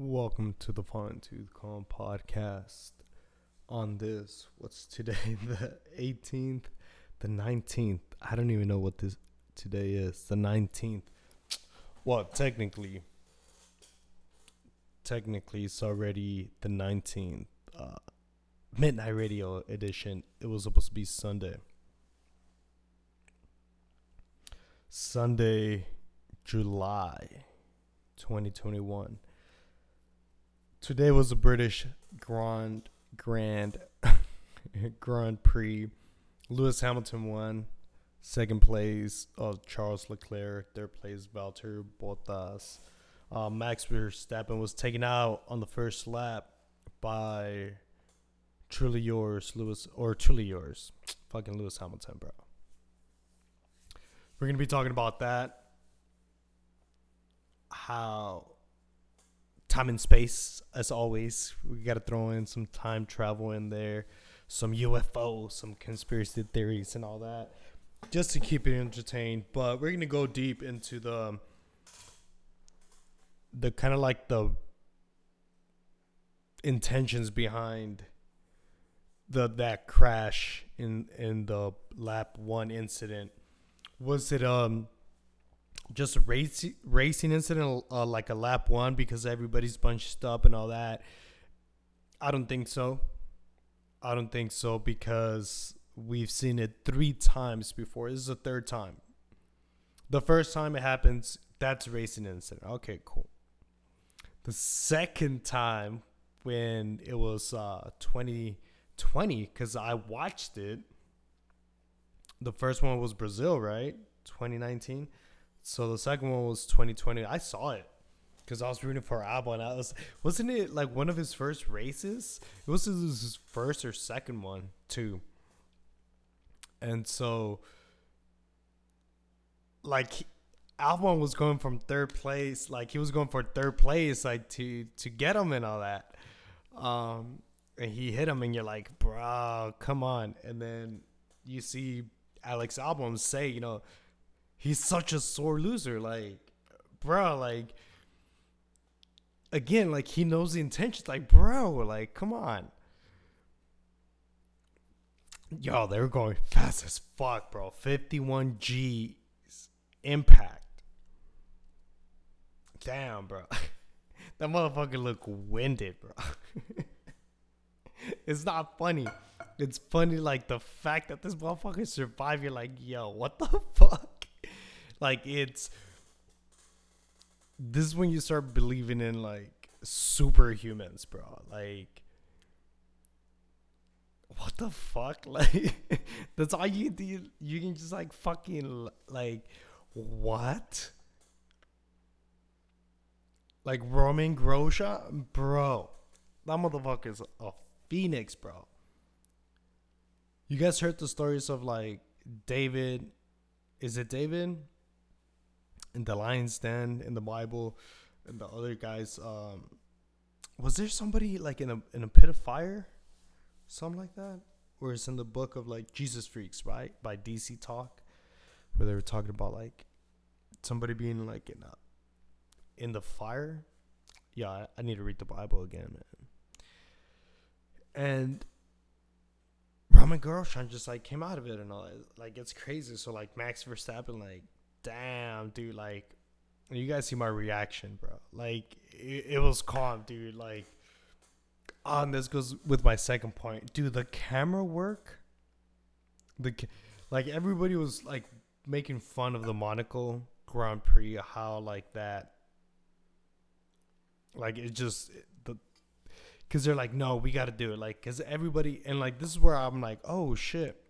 Welcome to the Phine Tooth podcast. On this, what's today? The 18th, the 19th. I don't even know what this today is. The 19th. Well, technically, technically, it's already the 19th. Uh, Midnight Radio edition. It was supposed to be Sunday. Sunday, July 2021 today was the British Grand Grand Grand Prix. Lewis Hamilton won. Second place, uh, Charles Leclerc. Third place, Valtteri Bottas. Uh, Max Verstappen was taken out on the first lap by truly yours, Lewis, or truly yours, fucking Lewis Hamilton, bro. We're gonna be talking about that. How time and space as always. We got to throw in some time travel in there some ufo some conspiracy theories and all that just to keep it entertained. But we're gonna go deep into the the kind of like the intentions behind the that crash in in the lap one incident. Was it um just race, racing incident uh, like a lap one because everybody's bunched up and all that. I don't think so. I don't think so because we've seen it three times before. This is the third time. The first time it happens, that's racing incident. Okay, cool. The second time when it was uh 2020 cuz I watched it. The first one was Brazil, right? 2019 so the second one was 2020. I saw it because I was rooting for Albon. I was wasn't it like one of his first races? It was his first or second one too. And so, like, Albon was going from third place, like he was going for third place, like to to get him and all that. Um, and he hit him, and you're like, bro, come on. And then you see Alex Albon say, you know he's such a sore loser. Like, bro, like again, like he knows the intentions. Like, bro, like, come on. Yo, they were going fast as fuck, bro. 51 G's impact. Damn, bro. that motherfucker look winded, bro. it's not funny. It's funny, like the fact that this motherfucker survived. You're like, yo, what the fuck? Like it's this is when you start believing in like superhumans, bro. Like what the fuck? Like that's all you do. You can just like fucking like what? Like Roman Grosjean, bro. That motherfucker's a phoenix, bro. You guys heard the stories of like David? Is it David? In the lion's den in the Bible, and the other guys. Um, was there somebody like in a in a pit of fire, something like that, or it's in the book of like Jesus Freaks, right, by DC Talk, where they were talking about like somebody being like in a in the fire. Yeah, I, I need to read the Bible again, man. And Roman Grosjean just like came out of it and all. that. Like it's crazy. So like Max Verstappen like damn, dude, like, you guys see my reaction, bro. Like, it, it was calm, dude. Like, on this goes with my second point, dude. The camera work, the like everybody was like making fun of the Monaco Grand Prix, how like that, like it just the, because they're like, no, we got to do it, like, because everybody and like this is where I'm like, oh shit,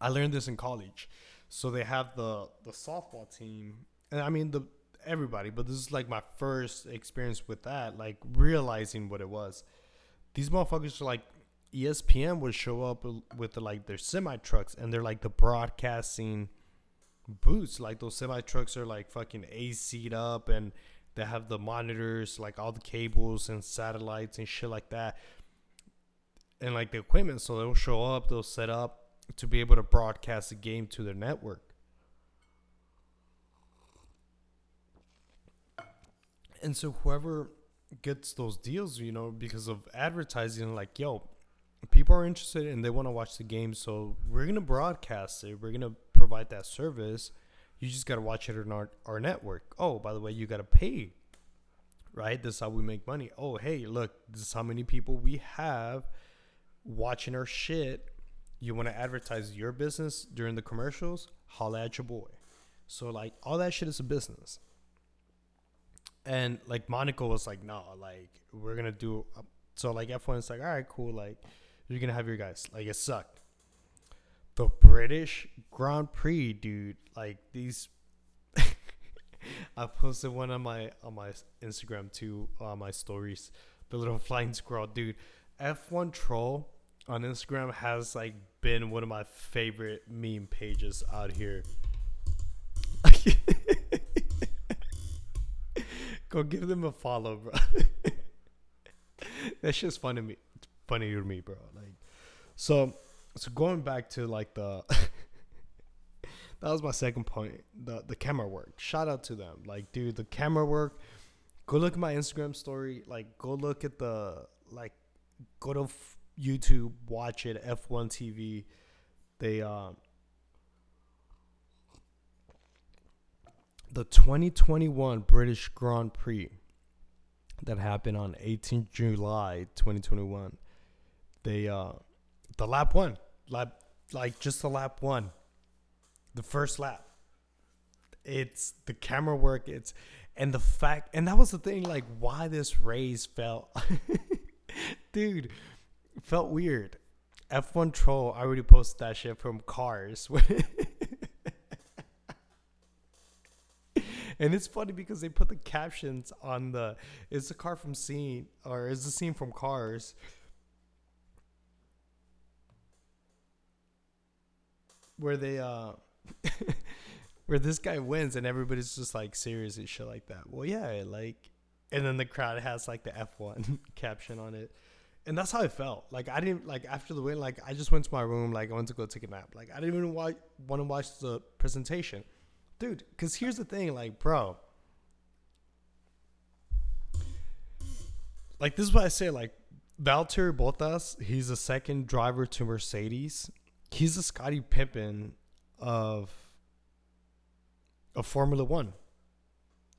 I learned this in college so they have the the softball team, and I mean the everybody, but this is like my first experience with that, like realizing what it was. These motherfuckers are like ESPN would show up with the, like their semi trucks, and they're like the broadcasting booths. Like those semi trucks are like fucking AC'd up, and they have the monitors, like all the cables and satellites and shit like that, and like the equipment. So they'll show up, they'll set up, to be able to broadcast the game to their network. And so whoever gets those deals, you know, because of advertising. Like, yo, people are interested and they want to watch the game, so we're gonna broadcast it. We're gonna provide that service. You just gotta watch it on our our network. Oh, by the way, you gotta pay. Right, this is how we make money. Oh, hey, look, this is how many people we have watching our shit. You want to advertise your business during the commercials? Holla at your boy. So like all that shit is a business. And like Monaco was like, no, like we're gonna do. Um, so like F1 is like, all right, cool. Like you're gonna have your guys. Like it sucked. The British Grand Prix, dude. Like these. I posted one on my on my Instagram too, on my stories. The little flying squirrel, dude. F1 troll on Instagram has like been one of my favorite meme pages out here. Go give them a follow, bro. That's just funny to me. It's funny to me, bro. Like, so, so going back to like the. that was my second point. The the camera work. Shout out to them. Like, dude, the camera work. Go look at my Instagram story. Like, go look at the like. Go to YouTube. Watch it. F1 TV. They um. the 2021 British Grand Prix that happened on 18th July 2021. They uh the lap one, lap like just the lap one, the first lap. It's the camera work. It's and the fact and that was the thing. Like why this race felt, dude, felt weird. F1 troll. I already posted that shit from Cars. and it's funny because they put the captions on the it's the car from scene or is the scene from Cars. Where they uh where this guy wins and everybody's just like serious and shit like that. Well, yeah, like, and then the crowd has like the F1 caption on it. And that's how I felt. Like I didn't like after the win. Like I just went to my room. Like I went to go take a nap. Like I didn't even want to watch the presentation dude. Because here's the thing, like, bro. Like this is what I say. Like Valtteri Bottas, he's the second driver to Mercedes. He's the Scottie Pippen of of Formula One.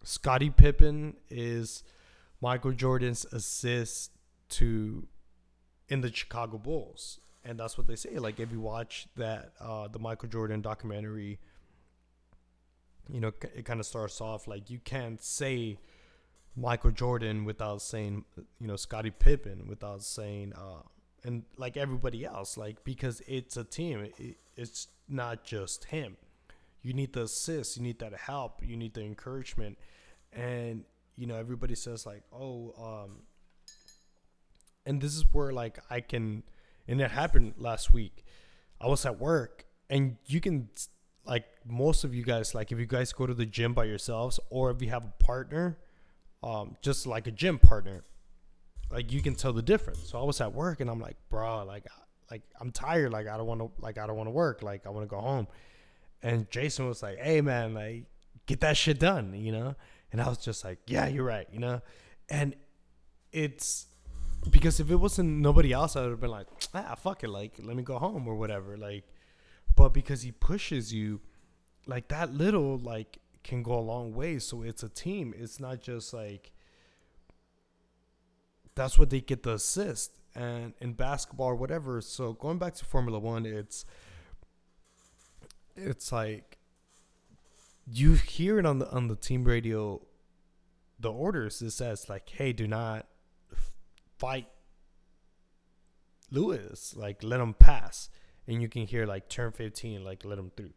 Scottie Pippen is Michael Jordan's assist to in the Chicago Bulls, and that's what they say. Like if you watch that uh, the Michael Jordan documentary you know, it kind of starts off like you can't say Michael Jordan without saying, you know, Scottie Pippen, without saying, uh, and like everybody else, like because it's a team, it, it's not just him. You need the assist, you need that help, you need the encouragement, and you know everybody says like, oh, um, and this is where like I can, and it happened last week. I was at work, and you can like most of you guys like if you guys go to the gym by yourselves or if you have a partner um just like a gym partner like you can tell the difference. So i was at work and i'm like bro like like i'm tired. Like i don't want to like i don't want to work. Like i want to go home. And jason was like hey man like get that shit done you know? And i was just like yeah you're right you know? And it's because if it wasn't nobody else i would have been like ah fuck it like let me go home or whatever like but because he pushes you like that little like can go a long way so it's a team. It's not just like that's what they get the assist. And in basketball or whatever so going back to formula 1 it's it's like you hear it on the on the team radio the orders it says like hey do not fight Lewis like let him pass. And you can hear like turn 15 like let them through.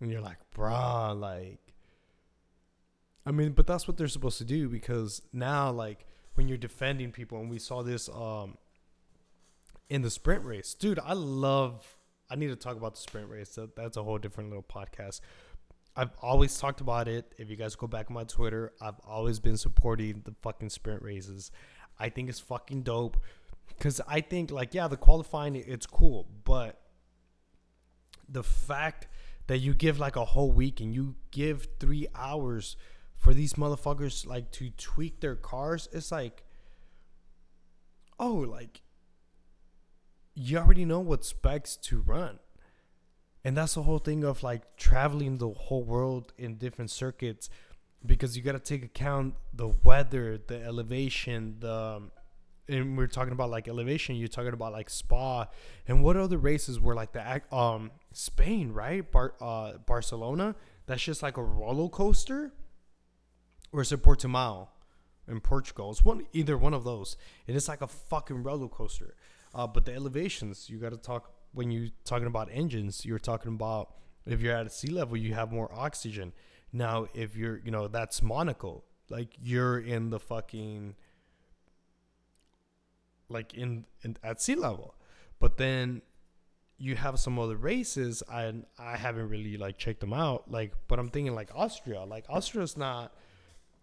And you're like brah like i mean but that's what they're supposed to do because now like when you're defending people and we saw this um in the sprint race. Dude i love i need to talk about the sprint race. That, that's a whole different little podcast. I've always talked about it. If you guys go back on my twitter i've always been supporting the fucking sprint races i think it's fucking dope because i think like yeah the qualifying it's cool but the fact that you give like a whole week and you give three hours for these motherfuckers like to tweak their cars, it's like, oh, like you already know what specs to run. And that's the whole thing of like traveling the whole world in different circuits because you got to take account the weather, the elevation, the um, and we're talking about like elevation, you're talking about like Spa and what other races were like the um Spain, right? Bar, uh, Barcelona. That's just like a roller coaster. Or is it Portimao in Portugal? It's one either one of those. And it's like a fucking roller coaster. Uh, but the elevations, you got to talk when you're talking about engines. You're talking about if you're at sea level, you have more oxygen. Now, if you're, you know, that's Monaco. Like you're in the fucking like in, in at sea level. But then you have some other races I I haven't really like checked them out like but I'm thinking like Austria like Austria's not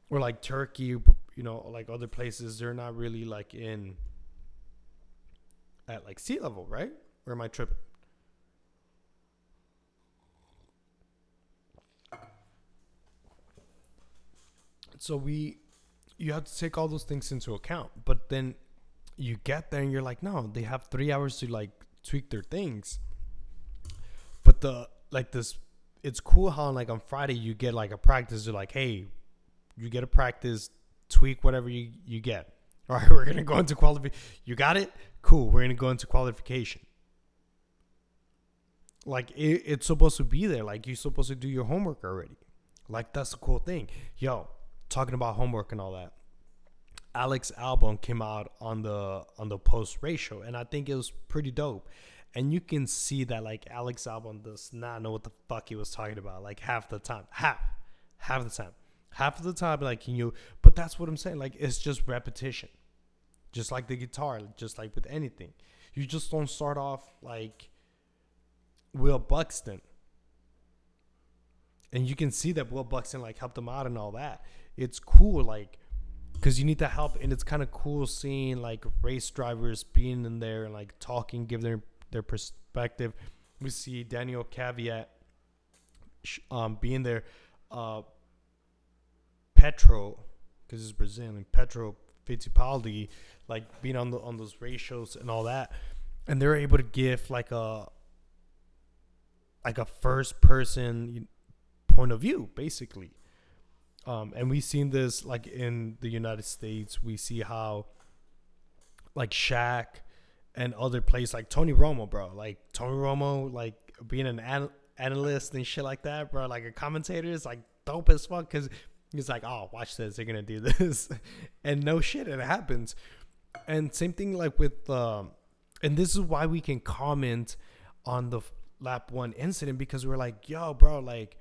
or like Turkey you know like other places they're not really like in at like sea level right or am I tripping so we you have to take all those things into account but then you get there and you're like no they have three hours to like tweak their things. But the like this it's cool how like on Friday you get like a practice you're like, hey, you get a practice, tweak whatever you, you get. All right, we're gonna go into qualification. You got it? Cool. We're gonna go into qualification. Like it, it's supposed to be there. Like you're supposed to do your homework already. Like that's the cool thing. Yo, talking about homework and all that. Alex Albon came out on the on the post ratio, and I think it was pretty dope. And you can see that like Alex Albon does not know what the fuck he was talking about. Like half the time, half, half the time, half of the time. Like can you? But that's what I'm saying. Like it's just repetition, just like the guitar, just like with anything. You just don't start off like Will Buxton, and you can see that Will Buxton like helped him out and all that. It's cool, like because you need the help and it's kind of cool seeing like race drivers being in there and like talking give their their perspective. We see daniel kvyat um being there uh petro because it's brazilian petro fittipaldi like being on the on those ratios and all that and they're able to give like a like a first person point of view basically um, and we've seen this like in the United States. We see how like Shaq and other places like Tony Romo, bro. Like Tony Romo, like being an, an- analyst and shit like that, bro. Like a commentator is like dope as fuck because he's like, oh, watch this, they're gonna do this, and no shit, it happens. And same thing like with, um, and this is why we can comment on the lap one incident because we're like, yo, bro, like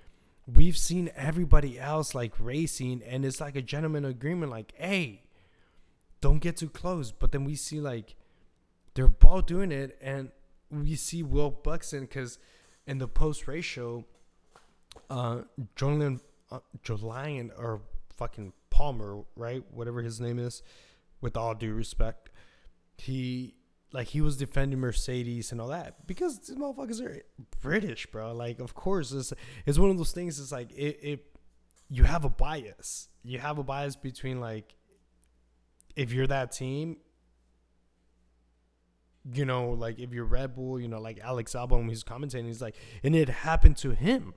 we've seen everybody else like racing and it's like a gentleman agreement like hey don't get too close. But then we see like they're both doing it and we see will buxton because in the post ratio uh Julian uh, Julian or fucking Palmer right? Whatever his name is with all due respect he like he was defending Mercedes and all that because these motherfuckers are British, bro. Like, of course, it's it's one of those things. It's like it, it you have a bias. You have a bias between like if you're that team, you know, like if you're Red Bull, you know, like Alex Albon, he's commentating, he's like, and it happened to him.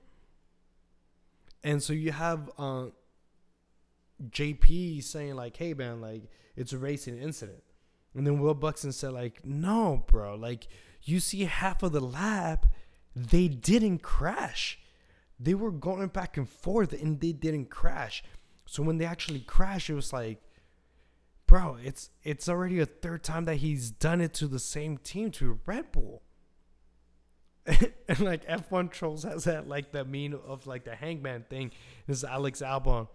And so you have uh, JP saying like, "Hey man, like it's a racing incident." And then Will Buxton said, like, no, bro, like you see half of the lap, they didn't crash. They were going back and forth and they didn't crash. So when they actually crashed, it was like, bro, it's it's already a third time that he's done it to the same team to Red Bull. and like F1 trolls has that like the meme of like the hangman thing. This is Alex Albon.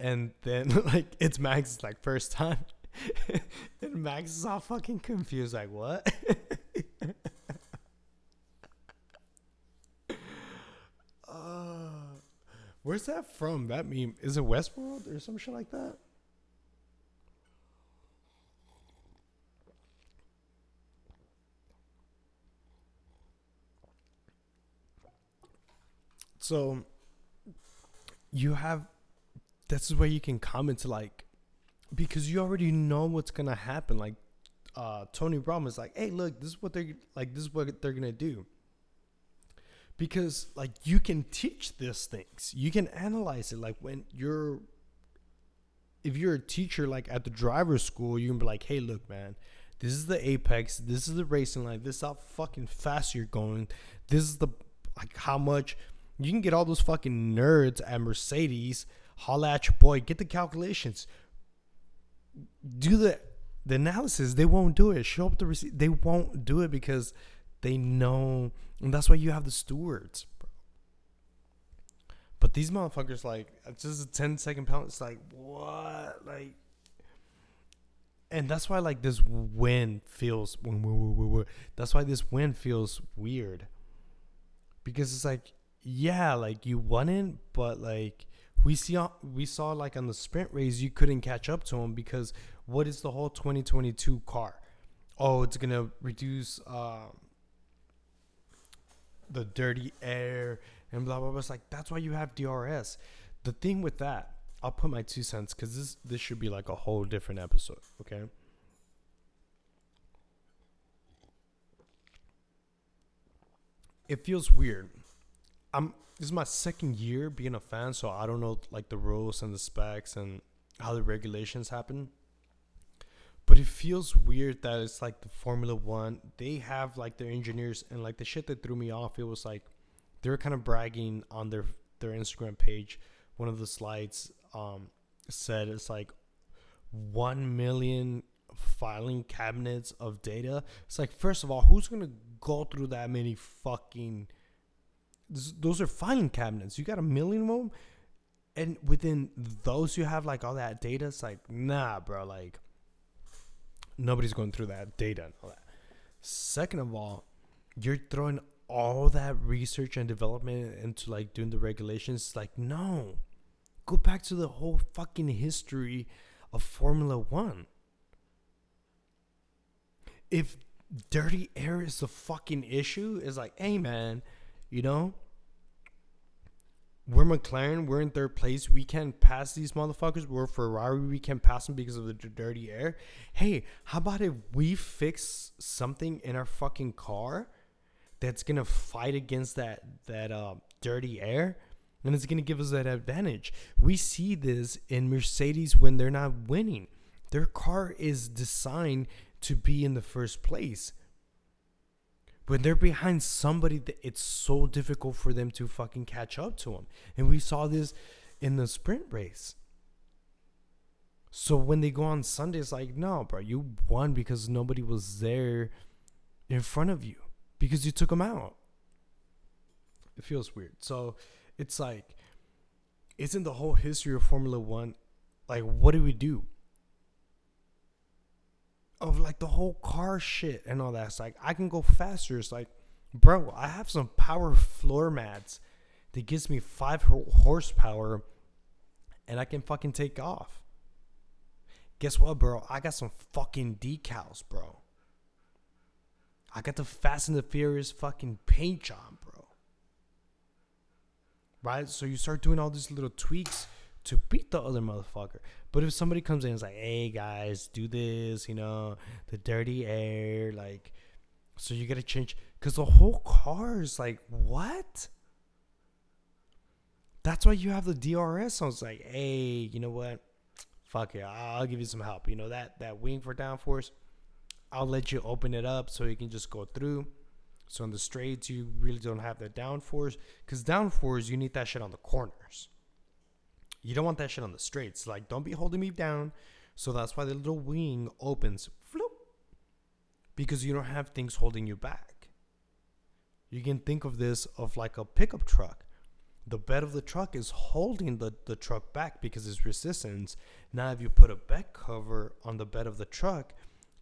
And then like it's Max's like first time. and Max is all fucking confused, like, what? uh, where's that from? That meme? Is it Westworld or some shit like that? So you have this is where you can comment to like because you already know what's gonna happen. Like uh Tony Romo is like, hey, look, this is what they're like. This is what they're gonna do. Because like you can teach these things, you can analyze it. Like when you're, if you're a teacher, like at the driver's school, you can be like, hey, look, man, this is the apex. This is the racing line. This is how fucking fast you're going. This is the like how much you can get all those fucking nerds at Mercedes. Holla at your boy. Get the calculations. Do the the analysis. They won't do it. Show up the receipt. They won't do it because they know, and that's why you have the stewards, bro. But these motherfuckers, like, just a 10 second penalty. It's like, what? Like, and that's why like this win feels that's why this win feels weird because it's like yeah like you won it but like we see we saw like on the sprint race you couldn't catch up to him because what is the whole 2022 car oh it's gonna reduce um, the dirty air and blah blah blah it's like that's why you have drs the thing with that I'll put my two cents because this this should be like a whole different episode. Okay. It feels weird. I'm this is my second year being a fan, so I don't know like the rules and the specs and how the regulations happen. But it feels weird that it's like the Formula One. They have like their engineers and like the shit that threw me off. It was like they were kind of bragging on their their Instagram page. One of the slides um, said it's like 1 million filing cabinets of data. It's like, first of all, who's to go through that many fucking. Those are filing cabinets. You got a million of them. And within those, you have like all that data. It's like, nah, bro. Like, nobody's going through that data and all that. Second of all, you're throwing all that research and development into like doing the regulations. It's Like, no, Go back to the whole fucking history of Formula One. If dirty air is the fucking issue, it's like, hey man, you know, we're McLaren, we're in third place. We can't pass these motherfuckers. We're Ferrari, we can't pass them because of the dirty air. Hey, how about if we fix something in our fucking car that's gonna fight against that that uh, dirty air? and it's to give us that advantage. We see this in Mercedes when they're not winning. Their car is designed to be in the first place. When they're behind somebody, that it's so difficult for them to fucking catch up to them. And we saw this in the sprint race. So when they go on Sunday, it's like, no, bro, you won because nobody was there in front of you because you took them out. It feels weird. So it's like isn't the whole history of Formula One like what do we do? Of like the whole car shit and all that. It's like I can go faster. It's like, bro, I have some power floor mats that gives me five horsepower and I can fucking take off. Guess what, bro? I got some fucking decals, bro. I got the Fast and the Furious fucking paint job, bro right? So you start doing all these little tweaks to beat the other motherfucker. But if somebody comes in and is like, hey guys, do this, you know, the dirty air, like, so you gotta change, because the whole car is like, what? That's why you have the DRS. So it's like, hey, you know what? Fuck it, I'll give you some help. You know that that wing for downforce, I'll let you open it up so you can just go through. So in the straights, you really don't have that downforce because downforce you need that shit on the corners. You don't want that shit on the straights. Like, don't be holding me down. So that's why the little wing opens, floop, because you don't have things holding you back. You can think of this of like a pickup truck. The bed of the truck is holding the, the truck back because it's resistance. Now, if you put a bed cover on the bed of the truck,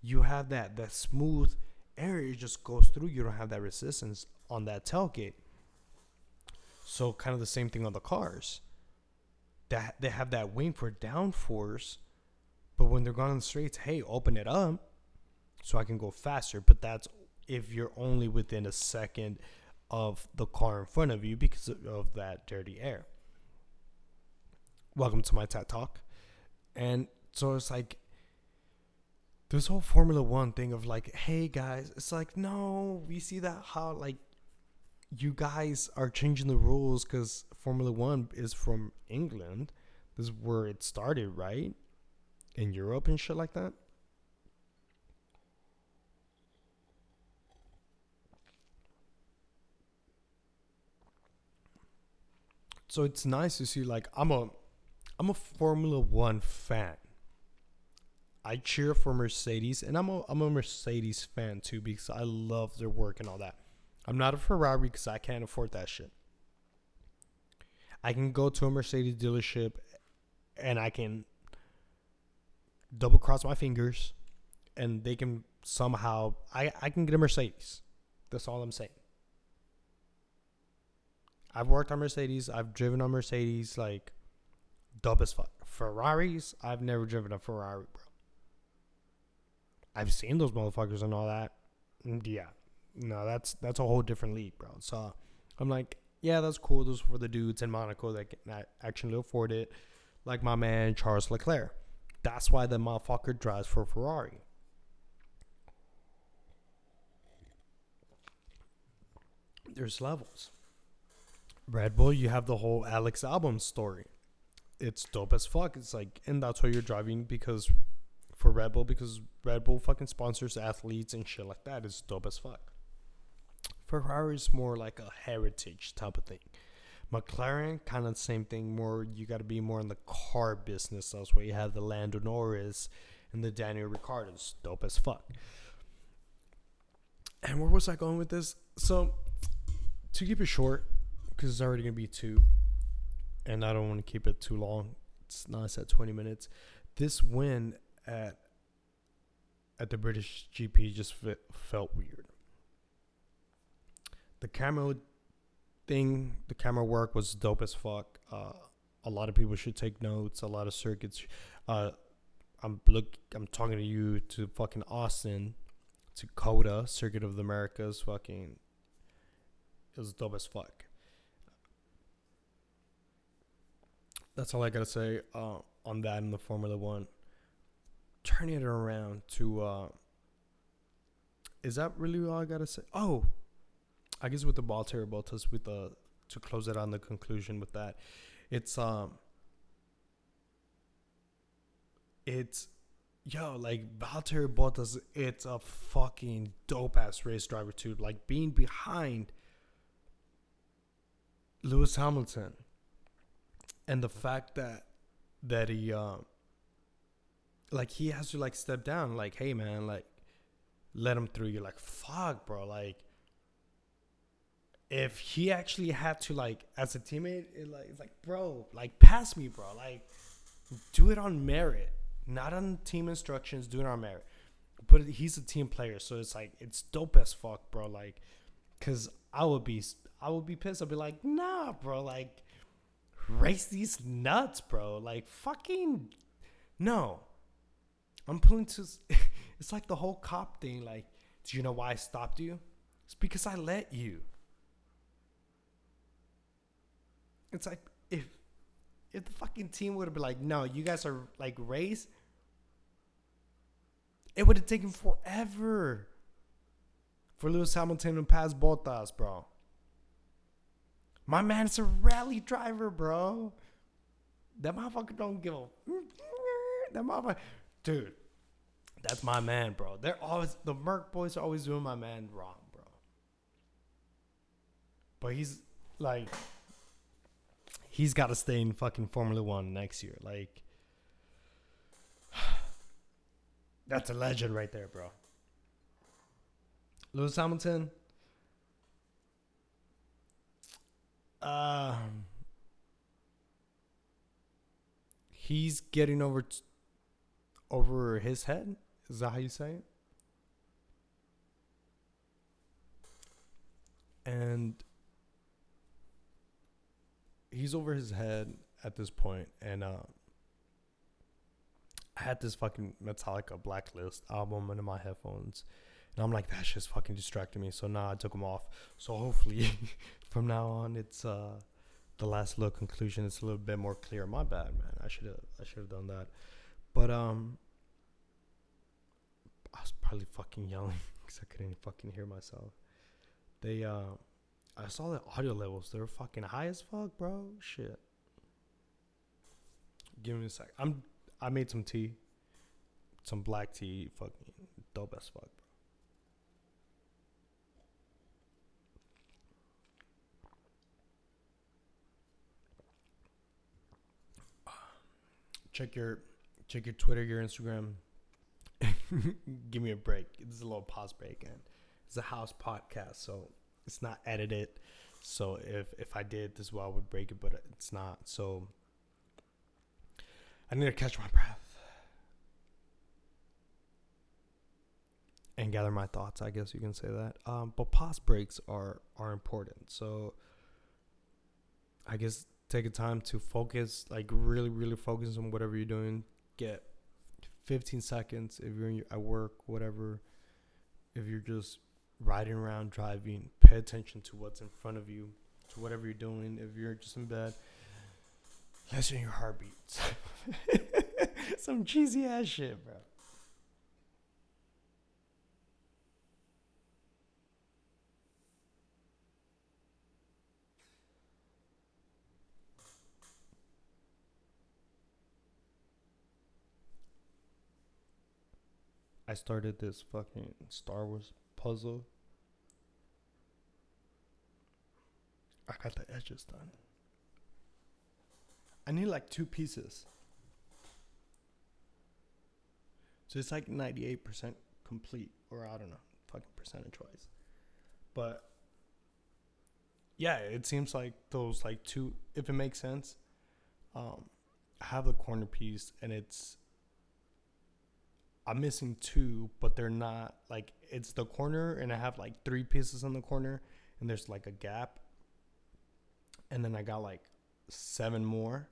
you have that that smooth air just goes through. You don't have that resistance on that tailgate. So kind of the same thing on the cars. That they have that wing for downforce, but when they're going on the straights, hey, open it up so I can go faster. But that's if you're only within a second of the car in front of you because of that dirty air. welcome to my TED Talk. And so it's like this whole Formula One thing of like, hey guys, it's like, no, we see that how like you guys are changing the rules because Formula One is from England. This is where it started, right? In Europe and shit like that. So it's nice to see like I'm a I'm a Formula One fan. I cheer for Mercedes and I'm a I'm a Mercedes fan too because I love their work and all that. I'm not a Ferrari because I can't afford that shit. I can go to a Mercedes dealership and I can double cross my fingers and they can somehow I, I can get a Mercedes. That's all I'm saying. I've worked on Mercedes, I've driven on Mercedes like dope as fuck. Ferraris, I've never driven a Ferrari, bro. I've seen those motherfuckers and all that. Mm, yeah. No, that's that's a whole different league, bro. So I'm like, yeah, that's cool. Those for the dudes in Monaco that can actually afford it, like my man Charles Leclerc. That's why the motherfucker drives for Ferrari. There's levels. Red Bull, you have the whole Alex Albon story. It's dope as fuck. It's like, and that's why you're driving because for Red Bull because Red Bull fucking sponsors athletes and shit like that. It's dope as fuck. Ferrari is more like a heritage type of thing. McLaren, kind of the same thing. More, you got to be more in the car business. That's you have the Lando Norris and the Daniel Ricciardo's. Dope as fuck. And where was I going with this? So, to keep it short, because it's already gonna be two, and I don't want to keep it too long. It's nice at 20 minutes. This win at at the British GP just fit, felt weird the camera thing, the camera work was dope as fuck. Uh, a lot of people should take notes. A lot of circuits. Uh, I'm look. I'm talking to you to fucking Austin, to COTA Circuit of the Americas. Fucking, it was dope as fuck. That's all I gotta say uh, on that in the Formula One. Turning it around to. Uh, is that really all I gotta say? Oh, I guess with the Valtteri Bottas with the to close it on the conclusion with that, it's um it's yo like Valtteri Bottas it's a fucking dope ass race driver too like being behind Lewis Hamilton and the fact that that he um like he has to like step down like hey man like let him through. You're like fuck bro like if he actually had to like as a teammate, it like it's like bro, like pass me, bro, like do it on merit, not on team instructions. Do it on merit. But he's a team player, so it's like it's dope as fuck, bro. Like, cause I would be, I would be pissed. I'd be like, nah, bro, like race these nuts, bro. Like fucking no. I'm pulling to. it's like the whole cop thing. Like, do you know why I stopped you? It's because I let you. It's like if if the fucking team would have been like, no, you guys are like race, it would have taken forever for Lewis Hamilton to pass Bottas, bro. My man's a rally driver, bro. That motherfucker don't give a. That motherfucker, dude. That's my man, bro. They're always the Merc boys are always doing my man wrong, bro. But he's like he's got to stay in fucking Formula One next year. Like, that's a legend right there, bro. Lewis Hamilton. Um, he's getting over t- over his head. Is that how you say it? And he's over his head at this point, and uh, I had this fucking Metallica Blacklist album under my headphones, and I'm like, that just fucking distracting me. So now I took them off. So hopefully, from now on, it's uh, the last little conclusion It's a little bit more clear. My bad, man. I should have I should have done that. But um, I was probably fucking yelling because I couldn't fucking hear myself. They uh, I saw the audio levels. They're fucking high as fuck, bro. Shit. Give me a sec. I'm I made some tea, some black tea. Fucking dope as fuck. Bro. check your check your Twitter, your Instagram. Give me a break. This is a little pause break, and it's a house podcast, so it's not edited. So if if I did this, well, I would break it, but it's not. So I need to catch my breath and gather my thoughts. I guess you can say that. Um, but pause breaks are are important. So I guess take a time to focus, like really, really focus on whatever you're doing. Get 15 seconds if you're your, at work, whatever. If you're just riding around, driving, pay attention to what's in front of you, to whatever you're doing. If you're just in bed, listen to your heartbeats. Some cheesy ass shit, bro. I started this fucking Star Wars puzzle. I got the edges done. I need like two pieces. So it's like 98% complete, or I don't know, fucking percentage wise. But yeah, it seems like those like two, if it makes sense, um, I have the corner piece and it's I'm missing two, but they're not like it's the corner, and I have like three pieces in the corner, and there's like a gap, and then I got like seven more,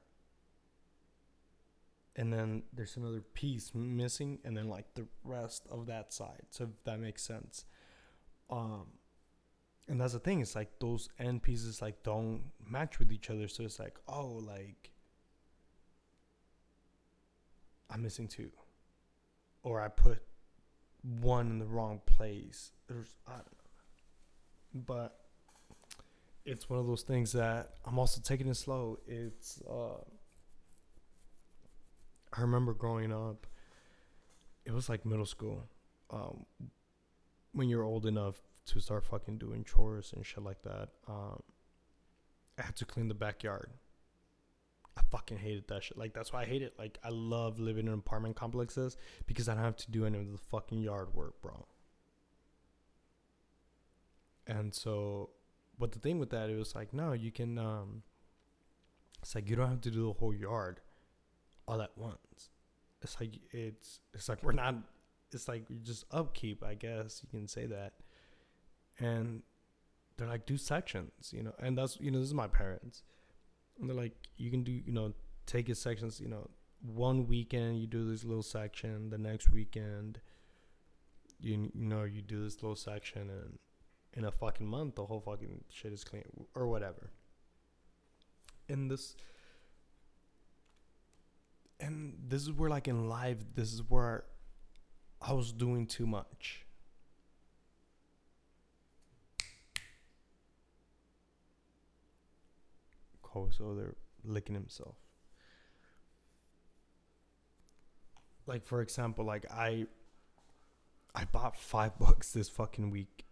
and then there's another piece missing, and then like the rest of that side. So if that makes sense, um, and that's the thing. It's like those end pieces like don't match with each other, so it's like oh like I'm missing two or I put one in the wrong place. There's I don't know. But it's one of those things that I'm also taking it slow. It's uh I remember growing up it was like middle school. Um when you're old enough to start fucking doing chores and shit like that. Um I had to clean the backyard I fucking hated that shit. Like that's why I hate it. Like I love living in apartment complexes because I don't have to do any of the fucking yard work, bro. And so, but the thing with that, it was like, no, you can. um It's like you don't have to do the whole yard all at once. It's like it's it's like we're not. It's like just upkeep, I guess you can say that. And they're like, do sections, you know. And that's you know, this is my parents and they're like, you can do, you know, take it sections, you know, one weekend you do this little section, the next weekend you you know you do this little section, and in a fucking month the whole fucking shit is clean or whatever. And this, and this is where like in life, this is where I was doing too much. Cole's over there licking himself. Like for example, like I I bought five books this fucking week.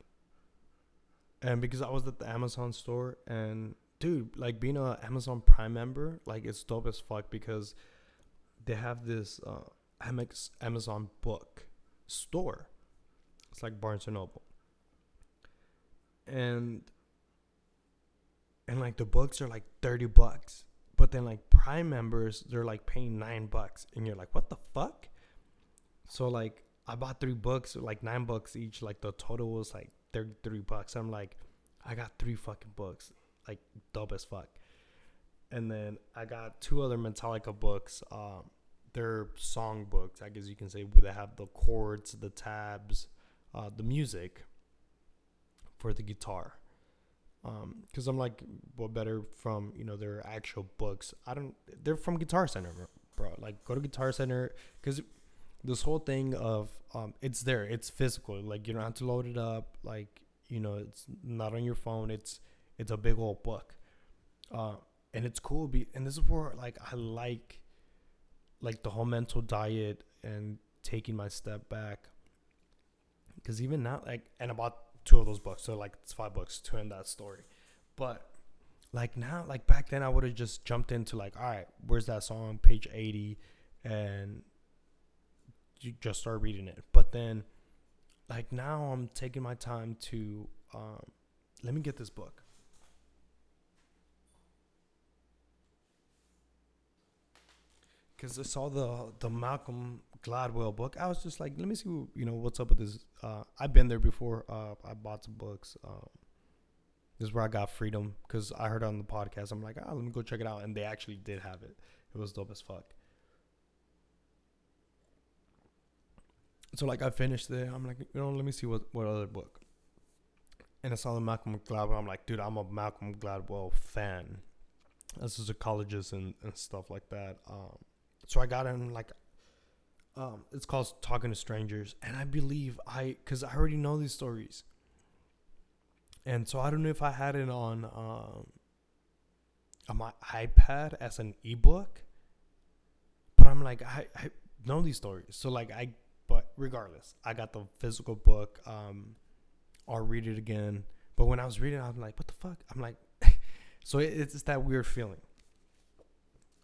And because I was at the Amazon store and dude, like being a Amazon Prime member, like it's dope as fuck because they have this uh Amazon book store. It's like Barnes and Noble. And and like the books are like 30 bucks but then like prime members they're like paying nine bucks and you're like what the fuck so like i bought three books like nine bucks each like the total was like 33 bucks i'm like i got three fucking books like dope as fuck and then i got two other metallica books um they're song books i guess you can say where they have the chords the tabs uh, the music for the guitar because I'm like, what better from you know their actual books? I don't. They're from Guitar Center, bro. Like, go to Guitar Center because this whole thing of um, it's there, it's physical. Like, you don't have to load it up. Like, you know, it's not on your phone. It's it's a big old book, uh, and it's cool. Be and this is where like I like, like the whole mental diet and taking my step back. Because even now, like, and I bought two of those books. So like it's five books to end that story. But like now, like back then, I would have just jumped into like, all right, where's that song? Page eighty, and you just start reading it. But then, like now, I'm taking my time to um, let me get this book. Cause I saw the the Malcolm Gladwell book. I was just like, let me see, you know, what's up with this. Uh, I've been there before. Uh, I bought some books. Um, this is where I got freedom because I heard on the podcast. I'm like, ah, let me go check it out, and they actually did have it. It was dope as fuck. So like, I finished it. I'm like, you know, let me see what what other book. And I saw the Malcolm Gladwell. I'm like, dude, I'm a Malcolm Gladwell fan. This is a colleges and, and stuff like that. Um, so I got in like um, it's called Talking to Strangers, and I believe I, cause I already know these stories, and so I don't know if I had it on um, on my iPad as an ebook, but I'm like I, I know these stories, so like I, regardless, I got the physical book. Um, I'll read it again, but when I was reading, I'm like, what the fuck? I'm like, so it, it's that weird feeling.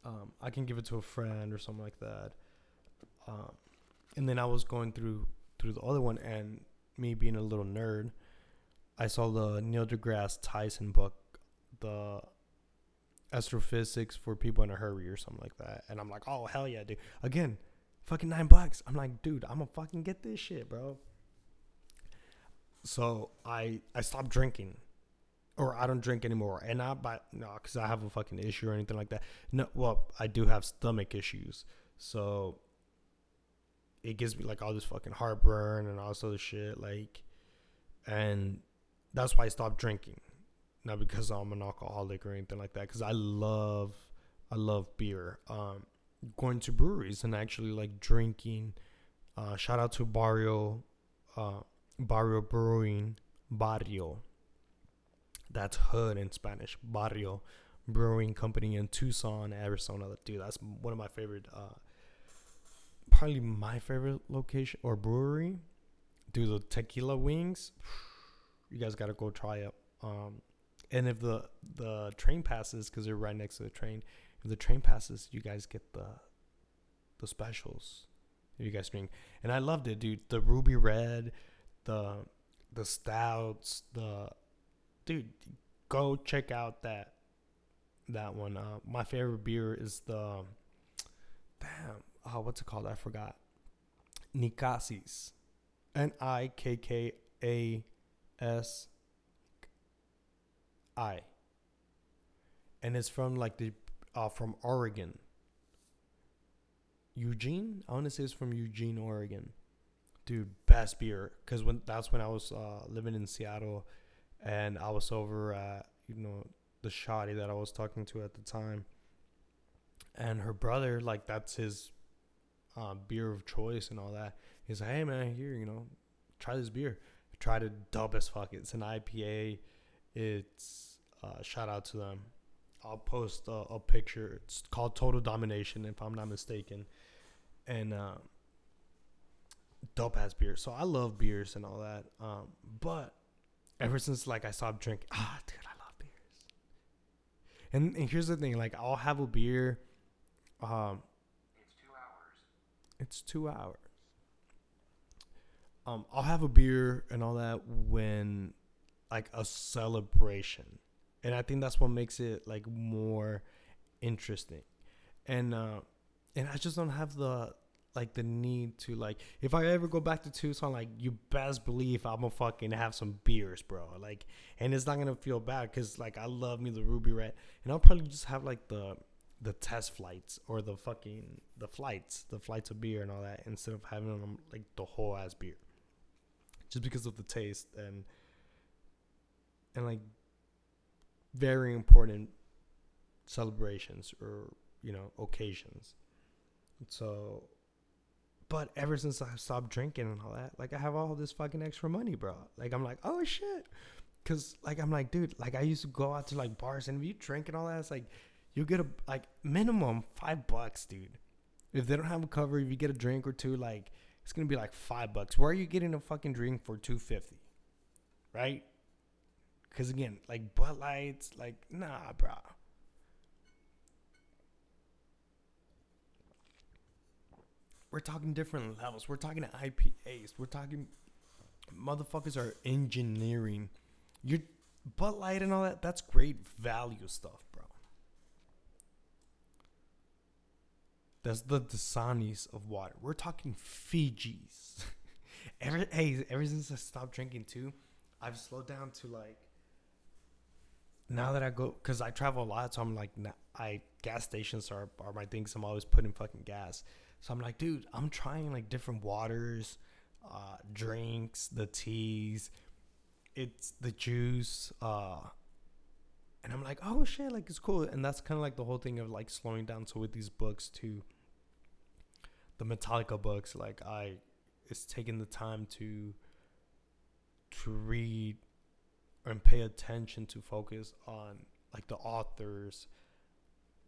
Um, I can give it to a friend or something like that um, and then I was going through through the other one, and me being a little nerd, I saw the Neil deGrasse Tyson book, the astrophysics for people in a hurry or something like that. And I'm like, oh hell yeah, dude! Again, fucking nine bucks. I'm like, dude, I'm gonna fucking get this shit, bro. So I I stopped drinking, or I don't drink anymore, and not by no, because I have a fucking issue or anything like that. No, well, I do have stomach issues, so it gives me like all this fucking heartburn and all this other shit. Like, and that's why I stopped drinking. Not because I'm an alcoholic or anything like that. Because I love, I love beer. Um, going to breweries and actually like drinking. Uh, shout out to Barrio, uh, Barrio Brewing, Barrio. That's hood in Spanish. Barrio Brewing Company in Tucson, Arizona. Dude, that's one of my favorite uh, probably my favorite location or brewery. Do the tequila wings. You guys gotta go try it. Um, and if the the train passes, because they're right next to the train, if the train passes, you guys get the the specials. You guys drink, and I loved it, dude. The ruby red, the the stouts, the dude. Go check out that that one. Uh, my favorite beer is the damn oh, what's it called? I forgot. Nikkasis. N I K K A S I. And it's from like the uh from Oregon. Eugene? I want to say it's from Eugene, Oregon. Dude, best beer. Cause when that's when I was uh, living in Seattle, and I was over at you know the shoddy that I was talking to at the time, and her brother like that's his uh, beer of choice and all that. He's like, hey man, here, you know, try this beer. Try to dub as fuck. It's an IPA. It's uh, shout out to them. I'll post a, a, picture. It's called Total Domination, if I'm not mistaken, and uh, dope ass beer. So I love beers and all that. Um, but ever since like I stopped drinking, ah, dude, I love beers. And, and here's the thing, like I'll have a beer, um, it's two hours. Um, I'll have a beer and all that when like a celebration. And I think that's what makes it like more interesting. And uh and I just don't have the like the need to like if I ever go back to Tucson, like you best believe I'm gonna fucking have some beers, bro. Like, and it's not gonna feel bad because like I love me the ruby red, and I'll probably just have like the the test flights or the fucking the flights, the flights of beer and all that, instead of having them like the whole ass beer, just because of the taste and and like very important celebrations or you know occasions. So, but ever since I stopped drinking and all that, like I have all this fucking extra money, bro. Like I'm like, oh shit, cause like I'm like, dude, like I used to go out to like bars and if you drink and all that, it's like you get a like minimum five bucks, dude. If they don't have a cover, if you get a drink or two, like it's gonna be like five bucks. Where are you getting a fucking drink for two fifty? Right? Cause again, like Bud Lights, like nah, bro. We're talking different levels. We're talking IPAs. We're talking motherfuckers are engineering. Your Bud Light and all that. That's great value stuff, bro. That's the Dasanis of water. We're talking Fiji's. ever hey, ever since I stopped drinking too, I've slowed down to like. Now that I go, cause I travel a lot, so I'm like, I gas stations are are my things. I'm always putting fucking gas. So I'm like, dude, I'm trying like different waters, uh, drinks, the teas, it's the juice, uh, and I'm like, oh shit, like it's cool. And that's kind of like the whole thing of like slowing down. So with these books too, the Metallica books, like I, it's taking the time to, to read, and pay attention to focus on like the authors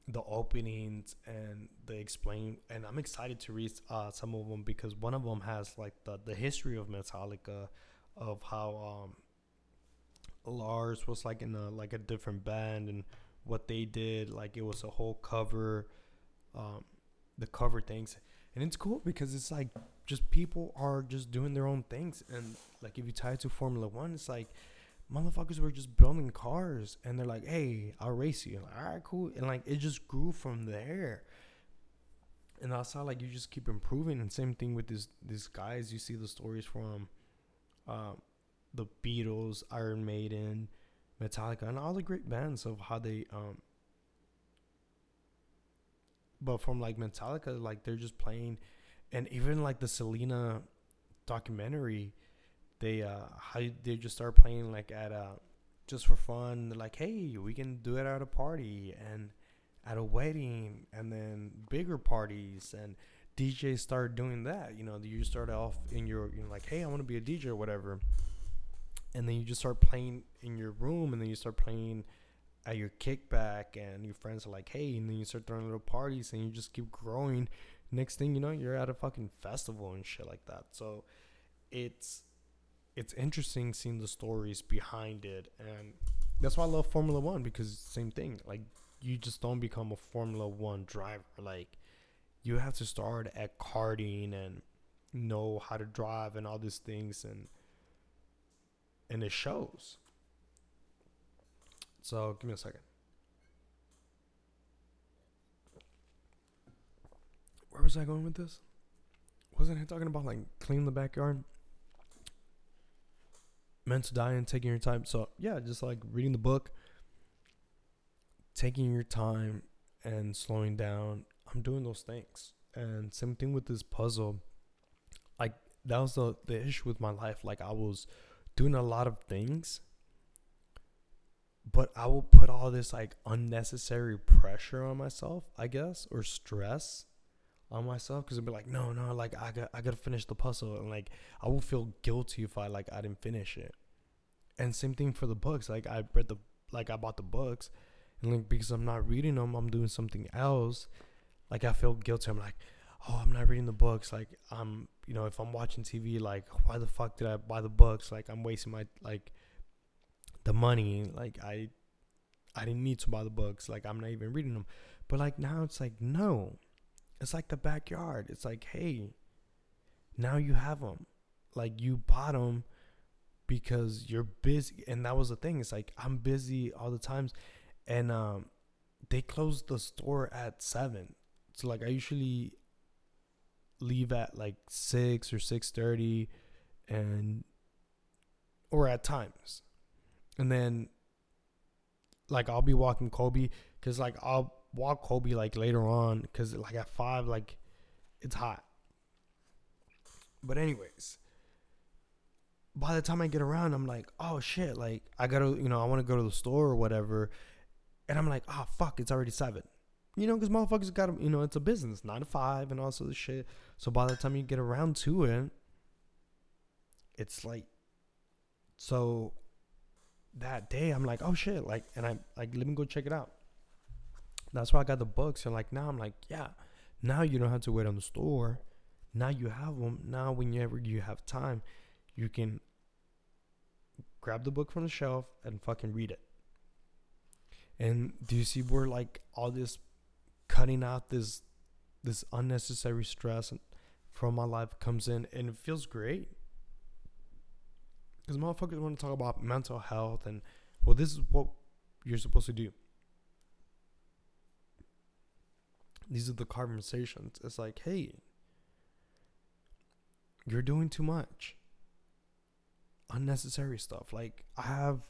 the openings and the explain and i'm excited to read uh, some of them because one of them has like the, the history of metallica of how um, lars was like in a like a different band and what they did like it was a whole cover um, the cover things. And it's cool because it's like just people are just doing their own things. And like if you tie it to formula one it's like motherfuckers were just building cars and they're like, hey, I'll race you. Like, All right, cool. And like it just grew from there. And that's how like you just keep improving. And same thing with this these guys. You see the stories from um, the Beatles, Iron Maiden, Metallica, and all the great bands of how they um but from like Metallica, like they're just playing and even like the Selena documentary they uh how they just start playing like at a just for fun. Like, hey, we can do it at a party and at a wedding, and then bigger parties and DJs start doing that. You know, you start off in your you know like, hey, I want to be a DJ or whatever, and then you just start playing in your room, and then you start playing at your kickback, and your friends are like, hey, and then you start throwing little parties, and you just keep growing. Next thing you know, you're at a fucking festival and shit like that. So it's it's interesting seeing the stories behind it and that's why I love Formula 1 because same thing like you just don't become a Formula 1 driver like you have to start at karting and know how to drive and all these things and and it shows. So give me a second. Where was I going with this? Wasn't I talking about like clean the backyard die and taking your time. So yeah, just like reading the book, taking your time and slowing down. I'm doing those things. And same thing with this puzzle. Like that was the, the issue with my life. Like I was doing a lot of things, but I will put all this like unnecessary pressure on myself, I guess, or stress on myself because I'd be like, no, no, like I got I gotta finish the puzzle and like I will feel guilty if I like I didn't finish it. And same thing for the books. Like I read the like I bought the books and like because I'm not reading them, I'm doing something else. Like I feel guilty. I'm like, oh, I'm not reading the books. Like I'm, you know, if I'm watching TV, like why the fuck did I buy the books? Like I'm wasting my like the money. Like I, I didn't need to buy the books. Like I'm not even reading them. But like now it's like no, it's like the backyard. It's like, hey, now you have them. Like you bought them because you're busy. And that was the thing. It's like I'm busy all the times. And um, they closed the store at seven. So like I usually leave at like six or six thirty, and or at times, and then like I'll be walking Kobe because like I'll walk Kobe like later on because like at five like it's hot. But anyways, by the time I get around, I'm like, oh shit, like I gotta, you know, I want to go to the store or whatever, and I'm like, oh fuck, it's already seven, you know, because motherfuckers got you know, it's a business, nine to five, and also the shit. So by the time you get around to it, it's like, so that day I'm like, oh shit, like, and I'm like, let me go check it out. That's why I got the books, and like now I'm like, yeah, now you don't have to wait on the store. Now you have them. Now whenever you have time, you can grab the book from the shelf and fucking read it. And do you see where like all this cutting out this this unnecessary stress from my life comes in and it feels great. Because motherfuckers want to talk about mental health and well this is what you're supposed to do. These are the conversations. It's like, hey, you're doing too much unnecessary stuff. Like I have,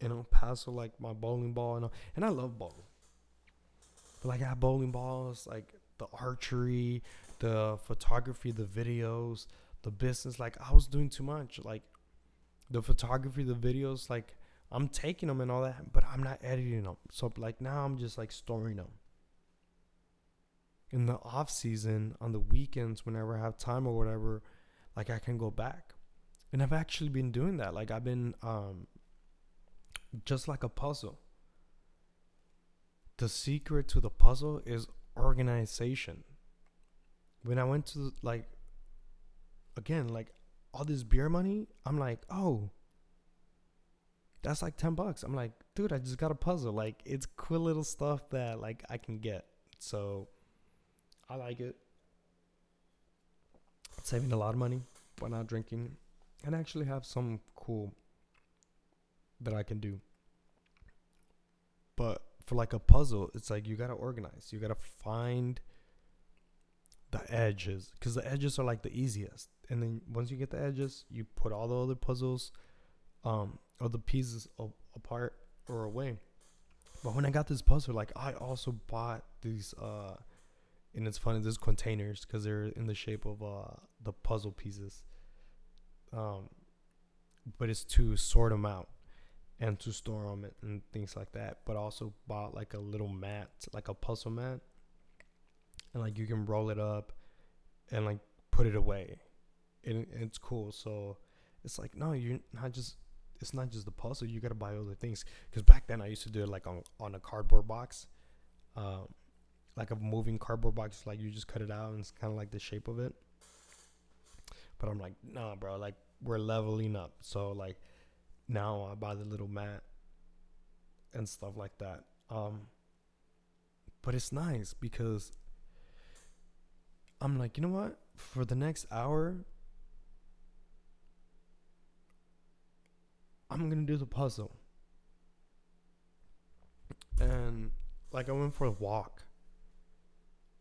you know, Paso like my bowling ball and and I love bowling. But like I have bowling balls, like the archery, the photography, the videos, the business. Like I was doing too much. Like the photography, the videos, like I'm taking them and all that, but I'm not editing them. So like now I'm just like storing them. In the off season, on the weekends, whenever I have time or whatever, like I can go back and I've actually been doing that. Like I've been um just like a puzzle. The secret to the puzzle is organization. When I went to like again, like all this beer money, I'm like, "Oh, that's like 10 bucks." I'm like, "Dude, I just got a puzzle. Like it's cool little stuff that like I can get." So I like it. Saving a lot of money by not drinking and actually have some cool that I can do. But for like a puzzle, it's like you gotta organize. You gotta find the edges because the edges are like the easiest. And then once you get the edges, you put all the other puzzles, um, or the pieces apart or away. But when I got this puzzle, like I also bought these, uh, and it's funny, these containers because they're in the shape of uh the puzzle pieces um, but it's to sort them out and to store them and, and things like that. But also bought like a little mat, like a puzzle mat, and like you can roll it up and like put it away, and, and it's cool. So it's like no, you're not just. It's not just the puzzle. You gotta buy other things. Because back then I used to do it like on on a cardboard box, um, like a moving cardboard box. Like you just cut it out and it's kind of like the shape of it. But I'm like, nah, bro. Like we're leveling up. So like now I buy the little mat and stuff like that. Um, but it's nice because I'm like, you know what? For the next hour, I'm gonna do the puzzle. And like I went for a walk.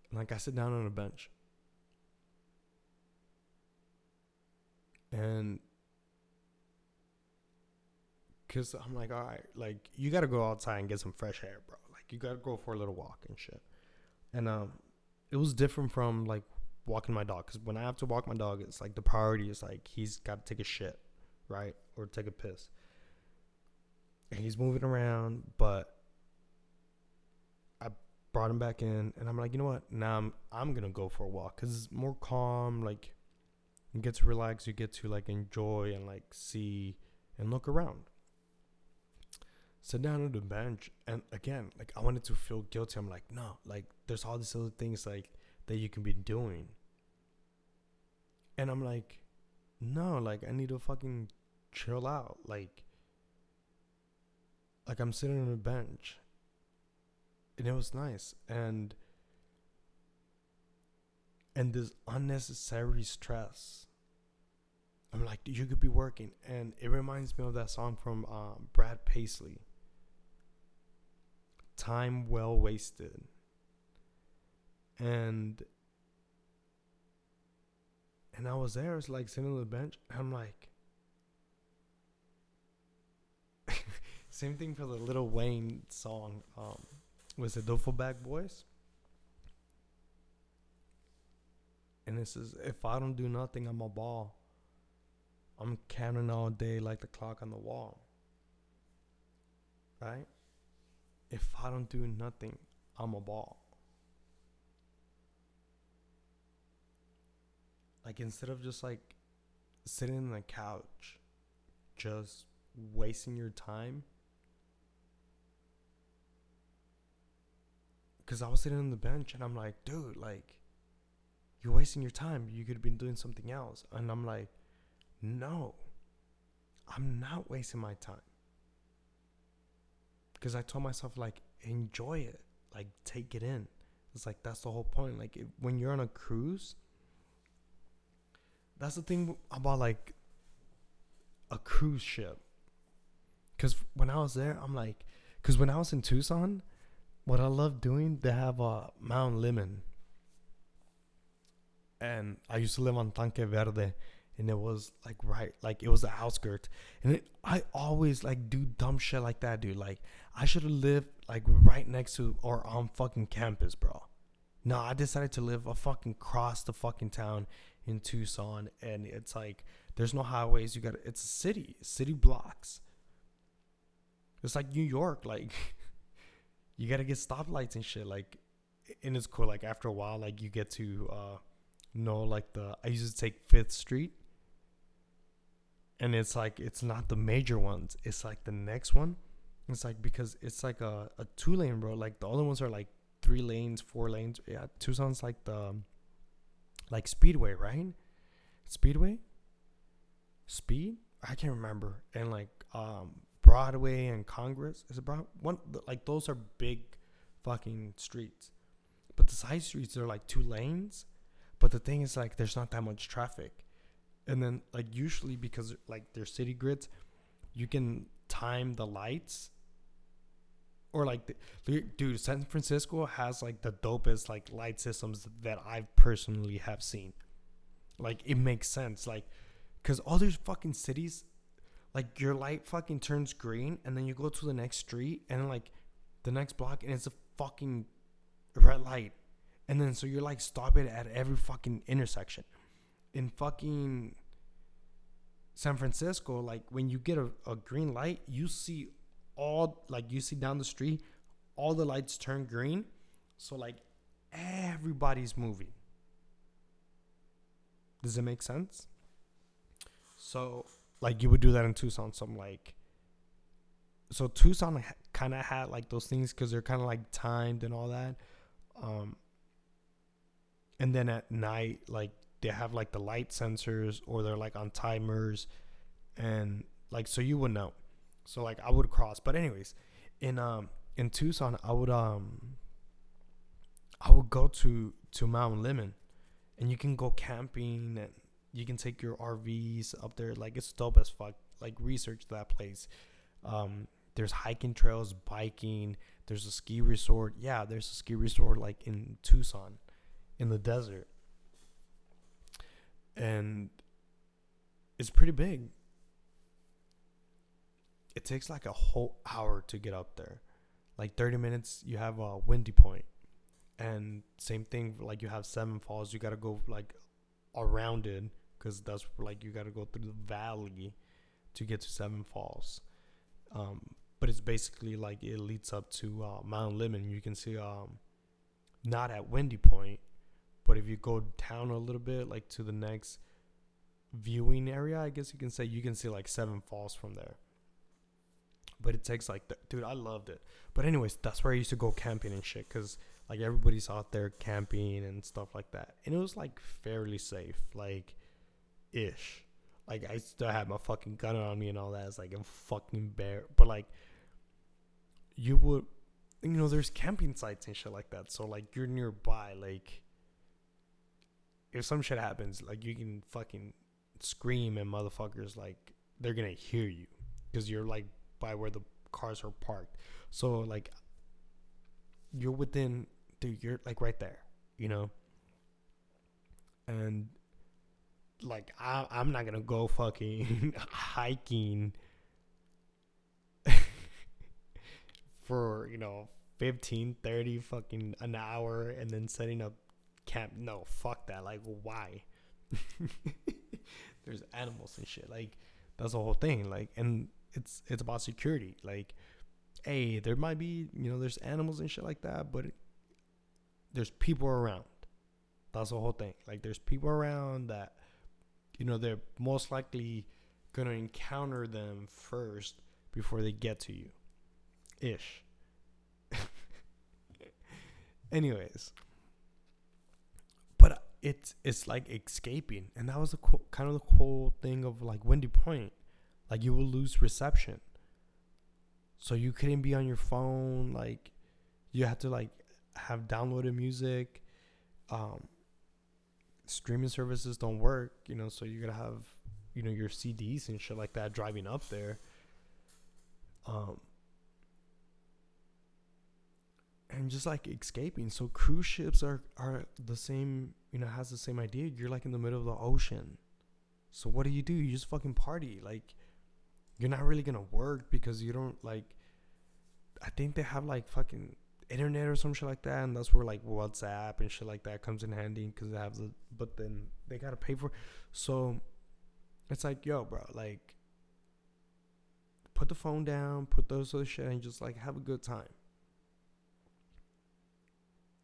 And Like I sit down on a bench. and because I'm like, all right, like you got to go outside and get some fresh air, bro. Like you got to go for a little walk and shit. And um, it was different from like walking my dog because when I have to walk my dog, it's like the priority is like he's got to take a shit, right, or take a piss. And he's moving around, but I brought him back in, and I'm like, you know what? Now I'm I'm gonna go for a walk because it's more calm, like you get to relax you get to like enjoy and like see and look around. Sit down on the bench and again like i wanted to feel guilty. I'm like no like there's all these other things like that you can be doing. And i'm like no like i need to fucking chill out like like i'm sitting on a bench and it was nice and and this unnecessary stress. I'm like, you could be working, and it reminds me of that song from um, Brad Paisley. Time well wasted, and and I was there. I was like sitting on the bench. I'm like, same thing for the Lil Wayne song. Um, was it Duffel Bag Boys? And this is if I don't do nothing, I'm a ball. I'm counting all day like the clock on the wall. Right? If I don't do nothing, I'm a ball. Like instead of just like sitting on the couch, just wasting your time. Cause I was sitting on the bench and I'm like, dude, like, you're wasting your time. You could have been doing something else. And I'm like, no, I'm not wasting my time. Because I told myself, like, enjoy it, like, take it in. It's like, that's the whole point. Like, if, when you're on a cruise, that's the thing about like a cruise ship. Because when I was there, I'm like, because when I was in Tucson, what I love doing, they have a Mount Lemmon. And I used to live on Tanque Verde, and it was like right, like it was the outskirts. And it, I always like do dumb shit like that, dude. Like I should have lived like right next to or on fucking campus, bro. No, I decided to live a fucking cross the fucking town in Tucson, and it's like there's no highways. You got it's a city, city blocks. It's like New York, like you got to get stoplights and shit. Like, and it's cool. Like after a while, like you get to uh know like the I used to take Fifth Street, and it's like it's not the major ones. It's like the next one. It's like because it's like a, a two lane road. Like the other ones are like three lanes, four lanes. Yeah, Tucson's like the like Speedway, right? Speedway, Speed. I can't remember. And like um Broadway and Congress is it Broad one like those are big fucking streets. But the side streets are like two lanes. But the thing is like there's not that much traffic. And then like usually because like they're city grids, you can time the lights or like the, dude san francisco has like the dopest like light systems that i personally have seen like it makes sense like because all these fucking cities like your light fucking turns green and then you go to the next street and like the next block and it's a fucking red light and then so you're like stopping at every fucking intersection in fucking san francisco like when you get a, a green light you see all like you see down the street, all the lights turn green. So like everybody's moving. Does it make sense? So like you would do that in Tucson. So I'm like, so Tucson kind of had like those things because they're kind of like timed and all that. Um, and then at night, like they have like the light sensors or they're like on timers, and like so you would know. So like I would cross. But anyways, in um in Tucson, I would um I would go to to Mount Lemmon, and you can go camping and you can take your RVs up there. Like it's dope as fuck. Like research that place. Um, there's hiking trails, biking. There's a ski resort. Yeah, there's a ski resort like in Tucson, in the desert, and it's pretty big it takes like a whole hour to get up there. Like 30 minutes, you have a windy point, and same thing. Like you have Seven Falls, you gotta go like around it because that's like you gotta go through the valley to get to Seven Falls. Um, but it's basically like it leads up to uh, Mount Lemmon. You can see um, not at Windy Point, but if you go down a little bit, like to the next viewing area, I guess you can say you can see like Seven Falls from there but it takes like the, dude i loved it but anyways that's where i used to go camping and shit because like everybody's out there camping and stuff like that and it was like fairly safe like ish like i still had my fucking gun on me and all that it's like a fucking bear but like you would you know there's camping sites and shit like that so like you're nearby like if some shit happens like you can fucking scream and motherfuckers like they're gonna hear you because you're like by where the cars are parked. So like you're within dude, you're like right there, you know? And like I I'm not gonna go fucking hiking for, you know, 15, 30 fucking an hour and then setting up camp. No, fuck that. Like why? there's animals and shit. Like that's the whole thing. Like and it's it's about security. Like, hey, there might be you know there's animals and shit like that, but there's people around. That's the whole thing. Like there's people around that you know they're most likely gonna encounter them first before they get to you, ish. Anyways, but it's it's like escaping, and that was the co- kind of the cool thing of like Windy Point. Like you will lose reception, so you couldn't be on your phone. Like you had to like have downloaded music. Um, streaming services don't work, you know, so you're gonna have you know your CDs and shit like that driving up there. Um, and just like escaping. So cruise ships are are the same, you know, has the same idea. You're like in the middle of the ocean. So what do you do? You just fucking party. Like you're not really gonna work because you don't like. I think they have like fucking internet or some shit like that, and that's where like WhatsApp and shit like that comes in handy because they have the. But then they gotta pay for. So it's like, yo, bro, like put the phone down, put those other shit, and just like have a good time.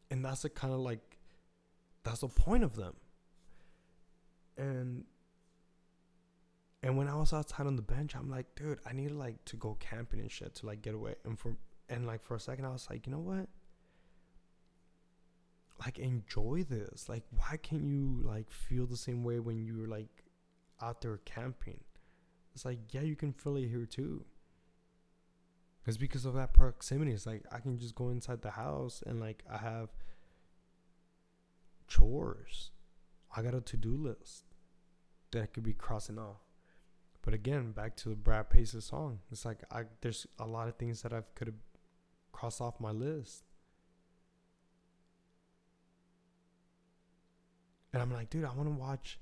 And that's the kind of like, that's the point of them. And and when I was outside on the bench, I'm like, dude, I need like to go camping and shit to like get away. And for and like for a second, I was like, you know what? Like enjoy this. Like, why can't you like feel the same way when you're like out there camping? It's like, yeah, you can feel it here too. It's because of that proximity. It's like I can just go inside the house and like I have chores. I got a to do list that could be crossing off. But again, back to the Brad Paisley's song. It's like I there's a lot of things that I could have crossed off my list. And I'm like, dude, I want to watch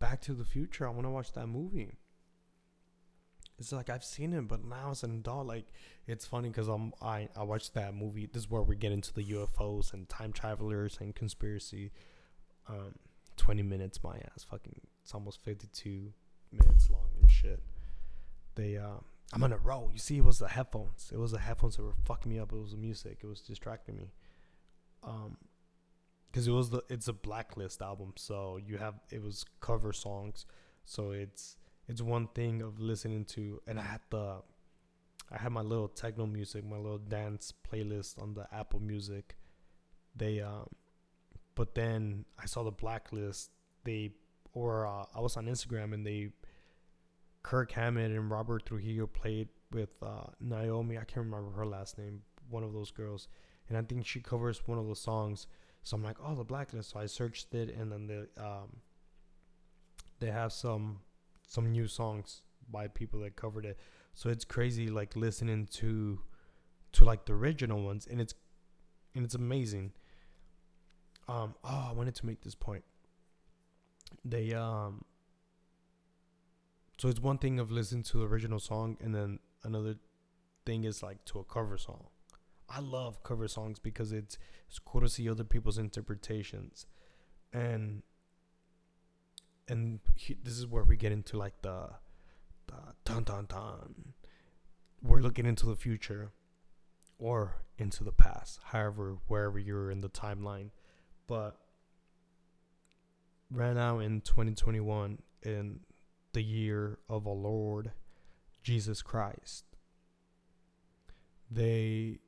Back to the Future. I want to watch that movie. It's like I've seen it, but now as an adult, like it's funny because I'm I I watched that movie. This is where we get into the UFOs and time travelers and conspiracy. Um, twenty minutes, my ass, fucking, it's almost fifty two minutes long and shit. They um, I'm on a roll. You see, it was the headphones. It was the headphones that were fucking me up. It was the music. It was distracting me. Um, because it was the it's a blacklist album, so you have it was cover songs, so it's it's one thing of listening to, and I had the, I had my little techno music, my little dance playlist on the Apple Music. They, um, but then I saw the blacklist. They, or uh, I was on Instagram and they, Kirk Hammett and Robert Trujillo played with uh, Naomi. I can't remember her last name. One of those girls, and I think she covers one of the songs. So I'm like, oh, the blacklist. So I searched it, and then the um, they have some some new songs by people that covered it. So it's crazy like listening to to like the original ones and it's and it's amazing. Um oh, I wanted to make this point. They um so it's one thing of listening to the original song and then another thing is like to a cover song. I love cover songs because it's it's cool to see other people's interpretations. And and he, this is where we get into like the, the dun dun dun. We're looking into the future, or into the past, however, wherever you're in the timeline. But right now in 2021, in the year of our Lord Jesus Christ, they.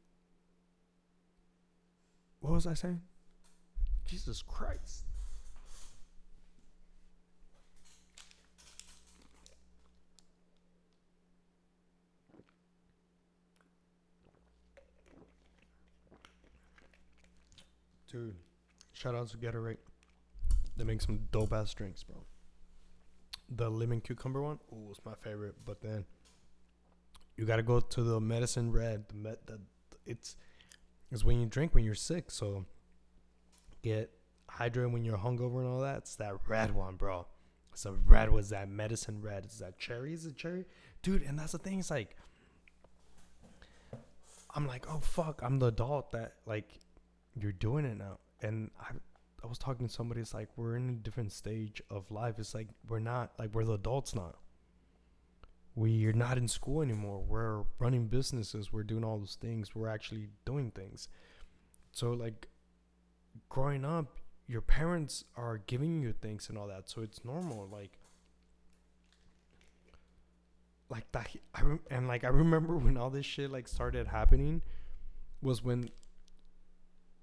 What was I saying? Jesus Christ. Dude, shout out to Gatorade. They make some dope ass drinks, bro. The lemon cucumber one, ooh, it's my favorite. But then you gotta go to the medicine red. The med, the, it's it's when you drink when you're sick. So get hydrated when you're hungover and all that. It's that red one, bro. So red was that medicine red. Is that cherry? Is it cherry, dude? And that's the thing. It's like I'm like, oh fuck, I'm the adult that like you're doing it now. And I I was talking to somebody. It's like we're in a different stage of life. It's like we're not like we're the adults now. We're not in school anymore. We're running businesses. We're doing all those things. We're actually doing things. So like growing up, your parents are giving you things and all that. So it's normal. Like like that. I and like I remember when all this shit like started happening was when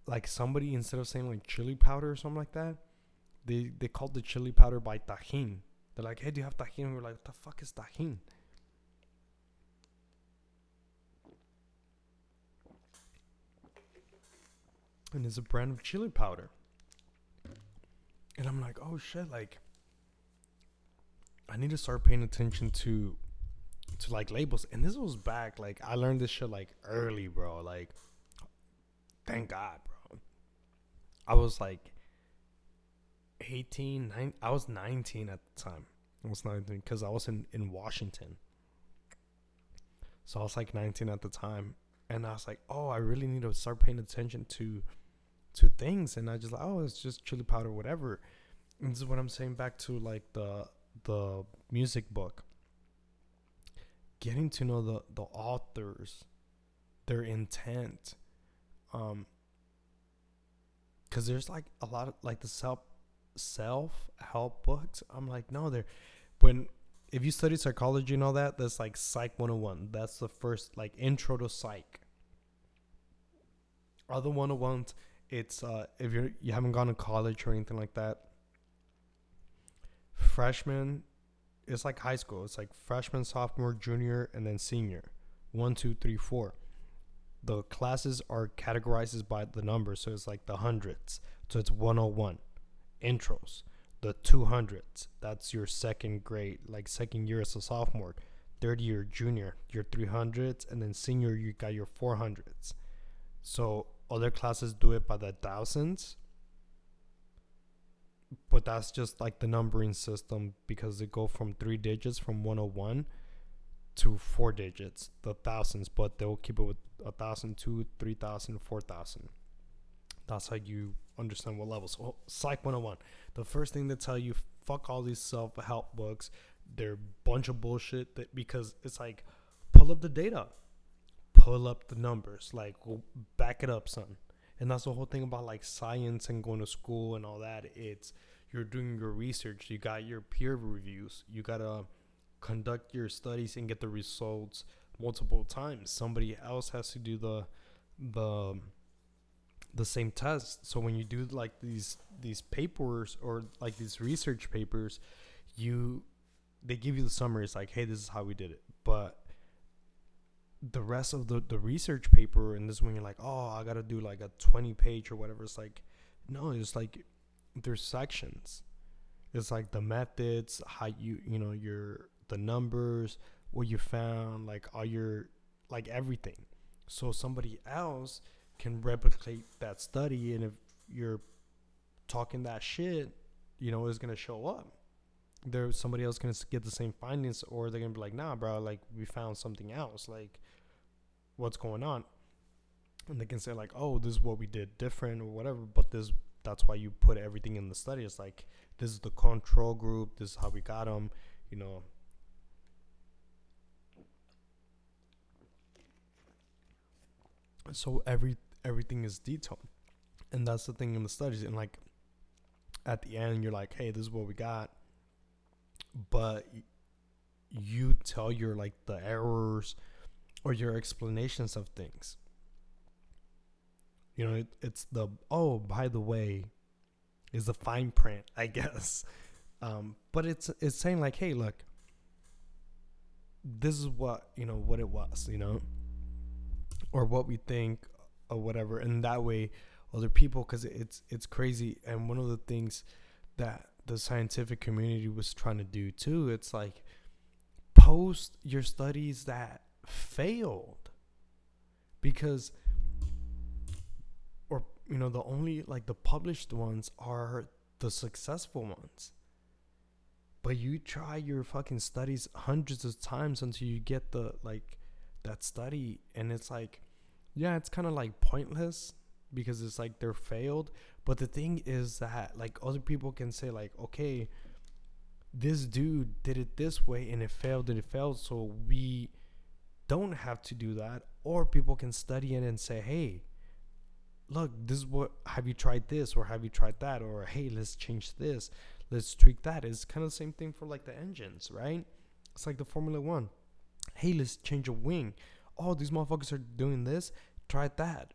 like somebody instead of saying like chili powder or something like that, they they called the chili powder by Tajín. They're like, hey, do you have Tajín? And we're like, what the fuck is Tajín? And it's a brand of chili powder. And I'm like, oh shit, like I need to start paying attention to to like labels. And this was back, like I learned this shit like early, bro. Like thank God, bro. I was like 18, 9, I was 19 at the time. I was 19 because I was in, in Washington. So I was like 19 at the time. And I was like, oh, I really need to start paying attention to to things. And I just like, oh, it's just chili powder, whatever. And this is what I'm saying back to like the the music book. Getting to know the the authors, their intent, um, because there's like a lot of like the self self help books. I'm like, no, they're when if you study psychology and all that, that's like Psych 101. That's the first like intro to psych. Other 101s, it's uh if you're you haven't gone to college or anything like that. Freshman, it's like high school. It's like freshman, sophomore, junior, and then senior. One, two, three, four. The classes are categorized by the numbers, so it's like the hundreds. So it's 101 intros. The 200s, that's your second grade, like second year as a sophomore. Third year, junior, your 300s, and then senior, you got your 400s. So other classes do it by the thousands, but that's just like the numbering system because they go from three digits from 101 to four digits, the thousands, but they'll keep it with a thousand, two, three thousand, four thousand. That's how you understand what levels. So, Psych 101. The first thing they tell you, fuck all these self help books. They're a bunch of bullshit that because it's like pull up the data, pull up the numbers, like back it up, son. And that's the whole thing about like science and going to school and all that. It's you're doing your research, you got your peer reviews, you gotta conduct your studies and get the results multiple times. Somebody else has to do the the the same test. So when you do like these these papers or like these research papers, you they give you the summary. It's like, hey, this is how we did it. But the rest of the, the research paper and this is when you're like, oh, I gotta do like a twenty page or whatever. It's like, no, it's like there's sections. It's like the methods, how you you know your the numbers, what you found, like all your like everything. So somebody else can replicate that study and if you're talking that shit, you know, it's gonna show up. There's somebody else gonna get the same findings or they're gonna be like, nah, bro, like we found something else. Like what's going on? And they can say like, oh, this is what we did different or whatever, but this that's why you put everything in the study. It's like this is the control group. This is how we got them. You know, so every everything is detailed. And that's the thing in the studies. And like at the end you're like hey this is what we got. But you tell your like the errors or your explanations of things. You know it, it's the oh by the way is the fine print i guess. Um, but it's it's saying like hey look this is what you know what it was you know or what we think or whatever and that way other people because it's it's crazy. And one of the things that the scientific community was trying to do too it's like post your studies that failed. Because or you know the only like the published ones are the successful ones. But you try your fucking studies hundreds of times until you get the like that study and it's like yeah it's kind of like pointless because it's like they're failed. But the thing is that like other people can say like, okay, this dude did it this way and it failed and it failed, so we don't have to do that. Or people can study it and say, hey, look, this is what have you tried this or have you tried that? Or hey, let's change this, let's tweak that. It's kind of the same thing for like the engines, right? It's like the Formula One. Hey, let's change a wing. Oh, these motherfuckers are doing this. Try that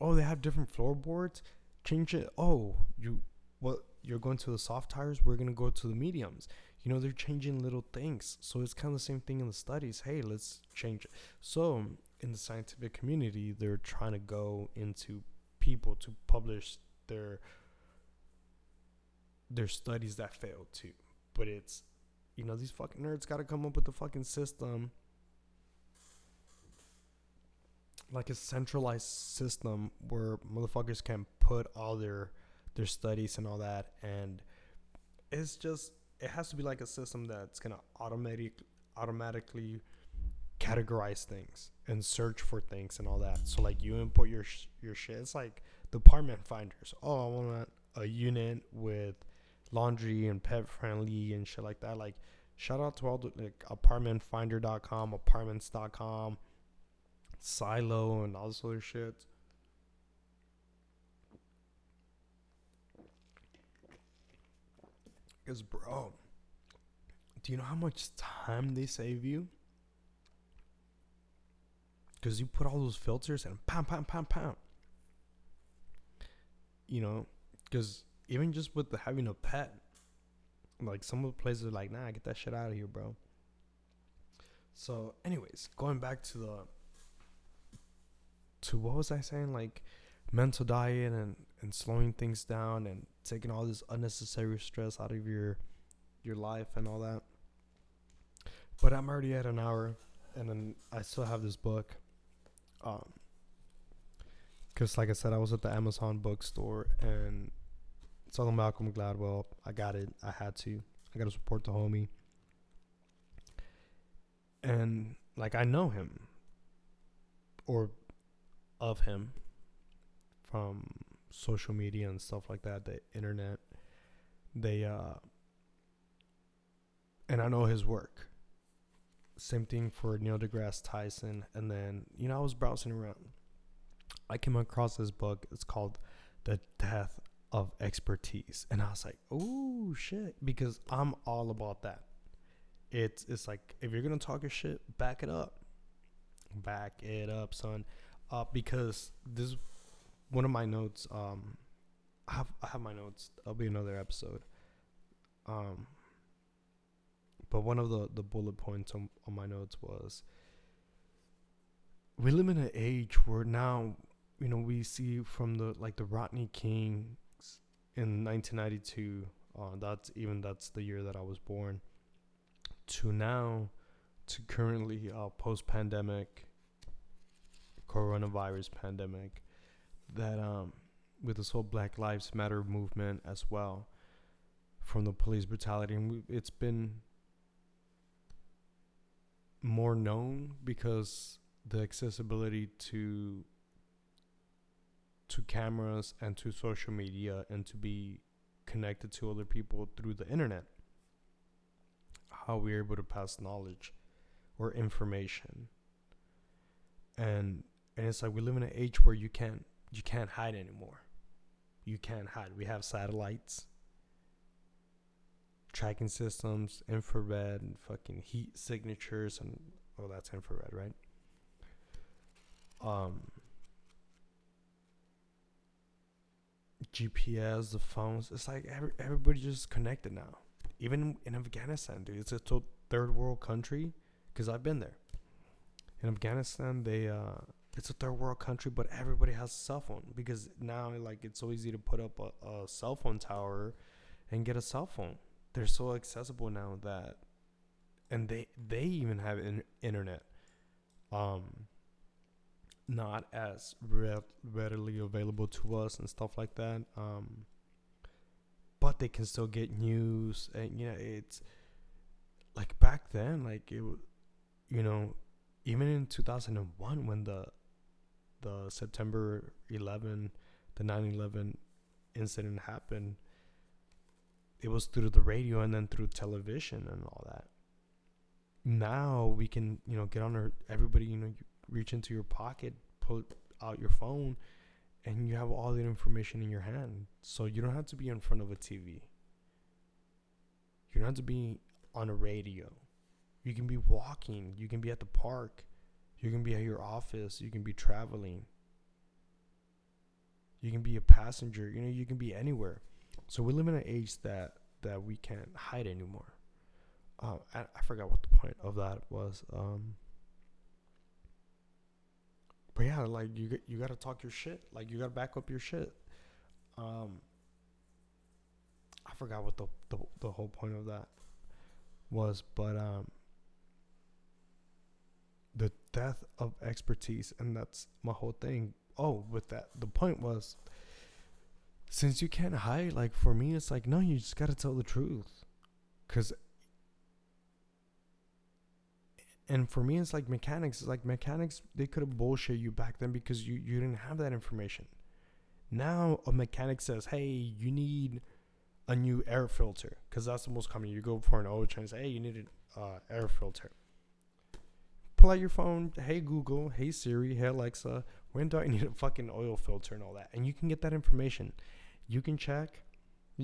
oh, they have different floorboards. Change it. Oh, you what? You're going to the soft tires. We're gonna go to the mediums. You know, they're changing little things. So it's kind of the same thing in the studies. Hey, let's change it. So in the scientific community, they're trying to go into people to publish their their studies that failed too. But it's you know, these fucking nerds gotta come up with the fucking system. Like a centralized system where motherfuckers can put all their their studies and all that and it's just it has to be like a system that's gonna automatic automatically categorize things and search for things and all that. So like you input your sh- your shit. It's like department finders. Oh i want a unit with laundry and pet friendly and shit like that like shout out to all the like apartmentfinder.com apartments.com Zillow, and all this other shit. Because, bro, do you know how much time they save you? Because you put all those filters and pam, pam, pam, pam. You know, because even just with the having a pet, like some of the places are like, nah, get that shit out of here, bro. So, anyways, going back to the to what was I saying? Like mental diet and, and slowing things down and taking all this unnecessary stress out of your your life and all that. But I'm already at an hour and then I still have this book. Um because like I said, I was at the Amazon bookstore and all Malcolm Gladwell. I got it. I had to. I got to support the homie. And like I know him, or of him from social media and stuff like that, the internet. They uh and I know his work. Same thing for Neil deGrasse Tyson. And then, you know, I was browsing around. I came across this book. It's called The Death of Expertise. And I was like, oh shit. Because I'm all about that. It's it's like if you're gonna talk your shit, back it up. Back it up, son uh, because this one of my notes. Um, I have I have my notes. That'll be another episode. Um, but one of the the bullet points on on my notes was we live in an age where now you know we see from the like the Rodney King in 1992. Uh, that's even that's the year that I was born. To now, to currently uh, post pandemic coronavirus pandemic that um, with this whole Black Lives Matter movement as well from the police brutality and we, it's been more known because the accessibility to to cameras and to social media and to be connected to other people through the internet. How we're able to pass knowledge or information. And and it's like we live in an age where you can't you can't hide anymore. You can't hide. We have satellites tracking systems infrared and fucking heat signatures and oh that's infrared right? Um gps the phones it's like every, everybody just connected now. Even in afghanistan dude it's a third world country because i've been there. In afghanistan they uh it's a third world country, but everybody has a cell phone because now like it's so easy to put up a, a cell phone tower and get a cell phone. They're so accessible now that, and they they even have in, internet, um, not as re- readily available to us and stuff like that. Um, but they can still get news and you know it's like back then like it you know even in 2001 when the the September 11, the 9/11 incident happened, it was through the radio and then through television and all that. Now we can, you know, get on our everybody, you know, you reach into your pocket, put out your phone, and you have all that information in your hand. So you don't have to be in front of a TV. You don't have to be on a radio. You can be walking, you can be at the park, you can be at your office, you can be traveling. You can be a passenger, you know, you can be anywhere. So we live in an age that that we can't hide anymore. Uh, I, I forgot what the point of that was. Um, but yeah, like you you gotta talk your shit. Like you gotta back up your shit. Um, I forgot what the, the the whole point of that was, but um, the death of expertise, and that's my whole thing. Oh, with that, the point was since you can't hide, like for me, it's like no, you just gotta tell the truth, cause. And for me, it's like mechanics. It's like mechanics. They could have bullshit you back then because you you didn't have that information. Now a mechanic says, "Hey, you need a new air filter," because that's the most common. You go for an oil change. Hey, you need an uh, air filter pull out your phone. Hey Google, hey Siri, hey Alexa, when do I need a fucking oil filter and all that? And you can get that information. You can check.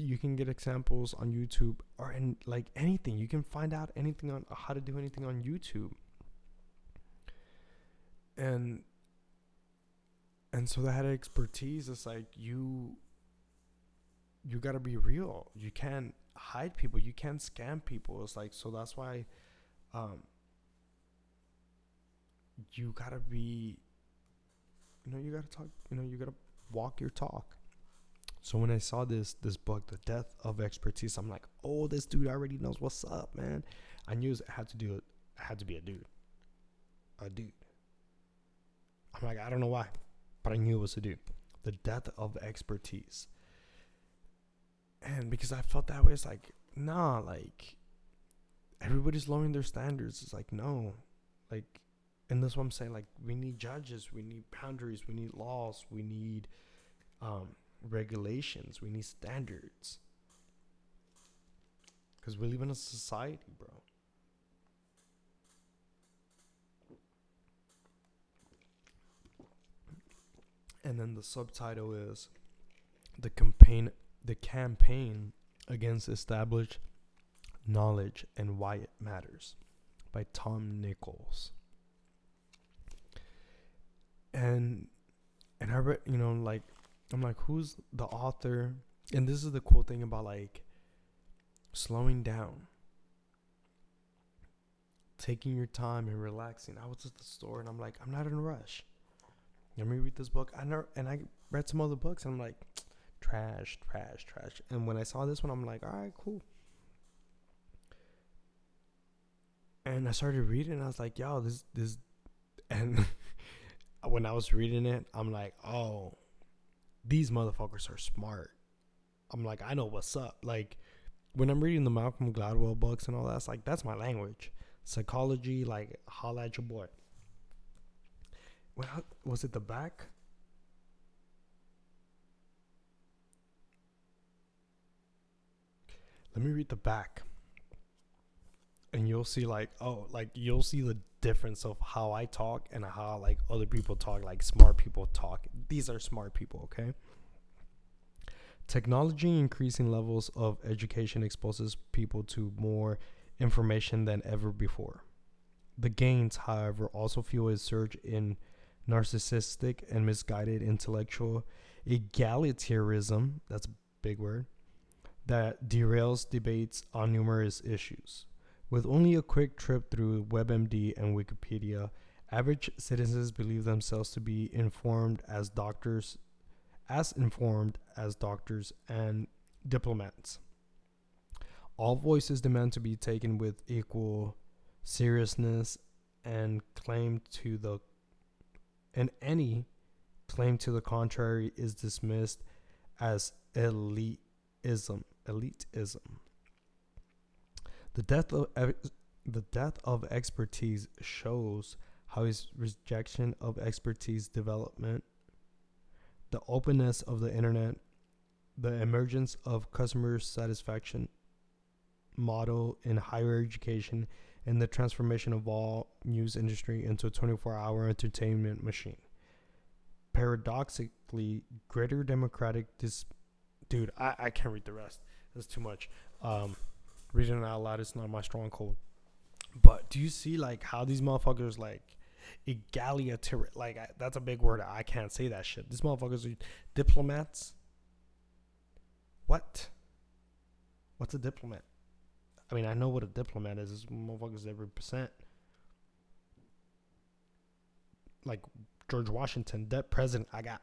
You can get examples on YouTube or in like anything. You can find out anything on how to do anything on YouTube. And and so that expertise is like you you got to be real. You can't hide people. You can't scam people. It's like so that's why um you gotta be you know you gotta talk you know you gotta walk your talk so when i saw this this book the death of expertise i'm like oh this dude already knows what's up man. I knew it had to do it I had to be a dude. A dude. I'm like i don't know why but i knew it was a dude. The death of expertise. And because i felt that way it's like nah like everybody's lowering their standards. It's like no. Like and that's what I'm saying. Like, we need judges, we need boundaries, we need laws, we need um, regulations, we need standards. Because we live in a society, bro. And then the subtitle is the campaign the campaign against established knowledge and why it matters by Tom Nichols and and I read, you know, like I'm like, who's the author? And this is the cool thing about like slowing down, taking your time and relaxing. I was at the store and I'm like, I'm not in a rush. Let me read this book. I never and I read some other books and I'm like, trash, trash, trash. And when I saw this one, I'm like, all right, cool. And I started reading and I was like, yo, this this and when I was reading it, I'm like, oh, these motherfuckers are smart. I'm like, I know what's up. Like, when I'm reading the Malcolm Gladwell books and all that, it's like, that's my language. Psychology, like, holla at your boy. Well, was it the back? Let me read the back. And you'll see, like, oh, like, you'll see the difference of how I talk and how like other people talk, like smart people talk. These are smart people, okay? Technology increasing levels of education exposes people to more information than ever before. The gains, however, also fuel a surge in narcissistic and misguided intellectual egalitarianism, that's a big word, that derails debates on numerous issues. With only a quick trip through WebMD and Wikipedia, average citizens believe themselves to be informed as doctors, as informed as doctors and diplomats. All voices demand to be taken with equal seriousness and claim to the and any claim to the contrary is dismissed as elitism elitism the death of the death of expertise shows how his rejection of expertise development the openness of the internet, the emergence of customer satisfaction model in higher education, and the transformation of all news industry into a 24-hour entertainment machine. Paradoxically, greater democratic dis dude, I, I can't read the rest. That's too much. Um reading out loud is not my strong cold. But do you see like how these motherfuckers like egalitarian like I, that's a big word. I can't say that shit. These motherfuckers are diplomats. What? What's a diplomat? I mean, I know what a diplomat is. This motherfuckers every percent. Like George Washington, dead president. I got,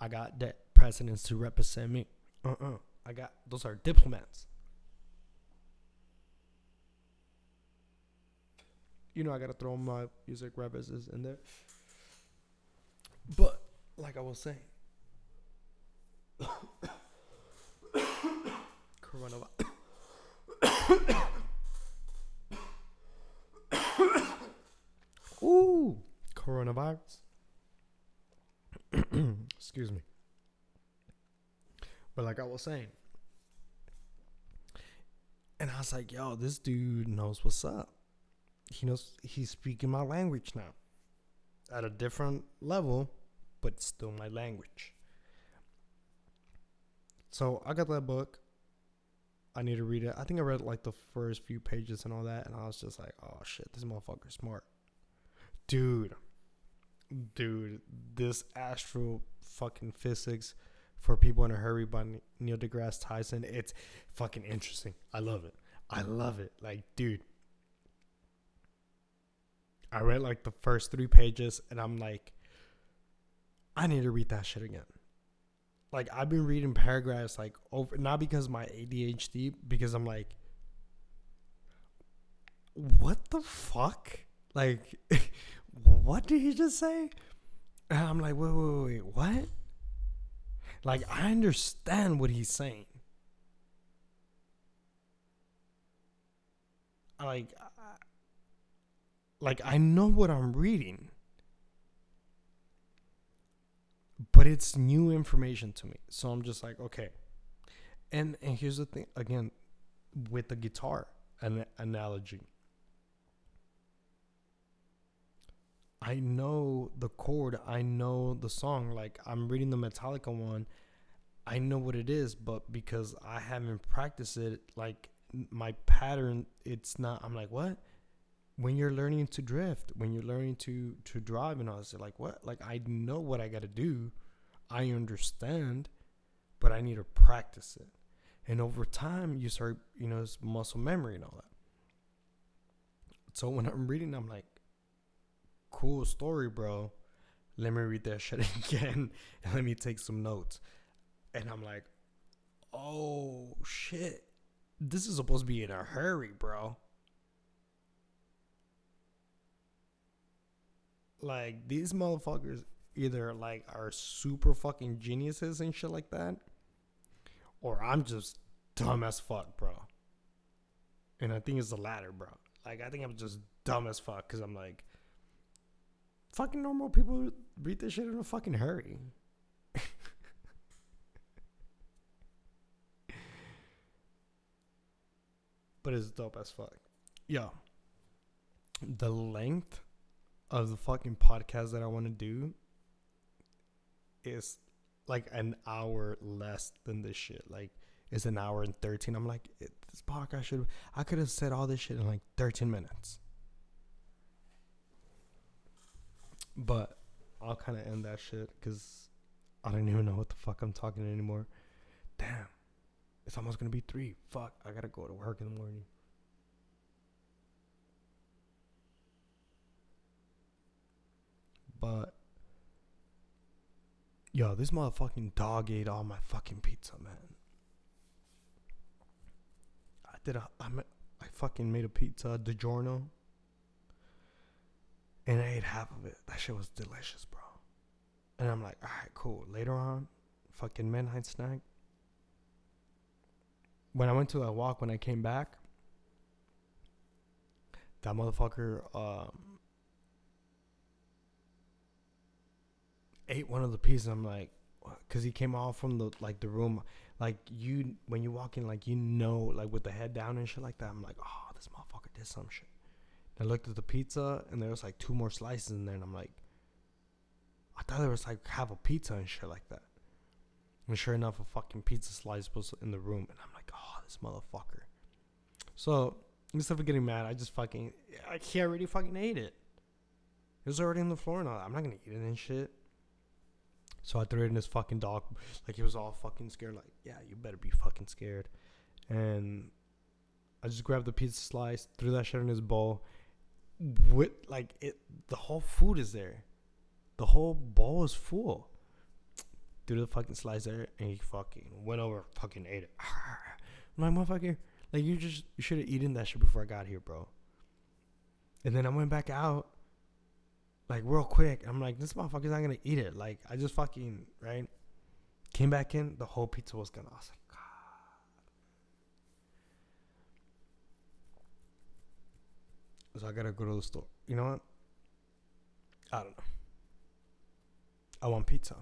I got dead presidents to represent me. Uh uh I got those are diplomats. You know, I gotta throw my music references in there. But like I was saying, coronavirus. Ooh, coronavirus. Excuse me. But like I was saying, and I was like, yo, this dude knows what's up. He knows he's speaking my language now at a different level, but still my language. So I got that book. I need to read it. I think I read like the first few pages and all that, and I was just like, oh shit, this motherfucker's smart. Dude, dude, this astro fucking physics for people in a hurry by Neil deGrasse Tyson. It's fucking interesting. I love it. I love it. Like, dude, I read like the first three pages, and I'm like, I need to read that shit again like I've been reading paragraphs like over not because my ADHD because I'm like what the fuck? Like what did he just say? And I'm like, wait, wait, wait, what? Like I understand what he's saying. Like like I know what I'm reading. but it's new information to me. So I'm just like, okay. And and here's the thing again with the guitar an analogy. I know the chord, I know the song. Like I'm reading the Metallica one, I know what it is, but because I haven't practiced it, like my pattern, it's not. I'm like, what? When you're learning to drift, when you're learning to to drive, and I was like, what? Like I know what I got to do, I understand, but I need to practice it. And over time, you start, you know, it's muscle memory and all that. So when I'm reading, I'm like, cool story, bro. Let me read that shit again and let me take some notes. And I'm like, oh shit. This is supposed to be in a hurry, bro. Like, these motherfuckers either like are super fucking geniuses and shit like that, or I'm just dumb as fuck, bro. And I think it's the latter, bro. Like I think I'm just dumb as fuck because I'm like, fucking normal people read this shit in a fucking hurry. but it's dope as fuck. Yo, the length of the fucking podcast that I want to do is like an hour less than this shit. Like it's an hour and thirteen. I'm like, this podcast should I could have said all this shit in like thirteen minutes. But I'll kind of end that shit because I don't even know what the fuck I'm talking anymore. Damn, it's almost gonna be three. Fuck, I gotta go to work in the morning. But Yo, this motherfucking dog ate all my fucking pizza, man. I did a, I, I fucking made a pizza, DiGiorno. And I ate half of it. That shit was delicious, bro. And I'm like, alright, cool. Later on, fucking midnight snack. When I went to that walk, when I came back, that motherfucker, um, ate one of the pieces. I'm like, because he came off from the like the room, like you when you walk in, like you know, like with the head down and shit like that. I'm like, oh, this motherfucker did some shit. I looked at the pizza and there was like two more slices in there, and I'm like, I thought there was like half a pizza and shit like that. And sure enough, a fucking pizza slice was in the room, and I'm like, oh, this motherfucker. So instead of getting mad, I just fucking, I he already fucking ate it. It was already on the floor, and all. I'm not gonna eat it and shit. So I threw it in his fucking dog, like he was all fucking scared. Like, yeah, you better be fucking scared. And I just grabbed the pizza slice, threw that shit in his bowl. With like it, the whole food is there. The whole bowl is full. Threw the fucking slice there, and he fucking went over, fucking ate it. I'm like, motherfucker, like you just you should have eaten that shit before I got here, bro. And then I went back out, like real quick. I'm like, this motherfucker's not gonna eat it. Like I just fucking right. Came back in, the whole pizza was gone. I was like, God. So I gotta go to the store. You know what? I don't know. I want pizza.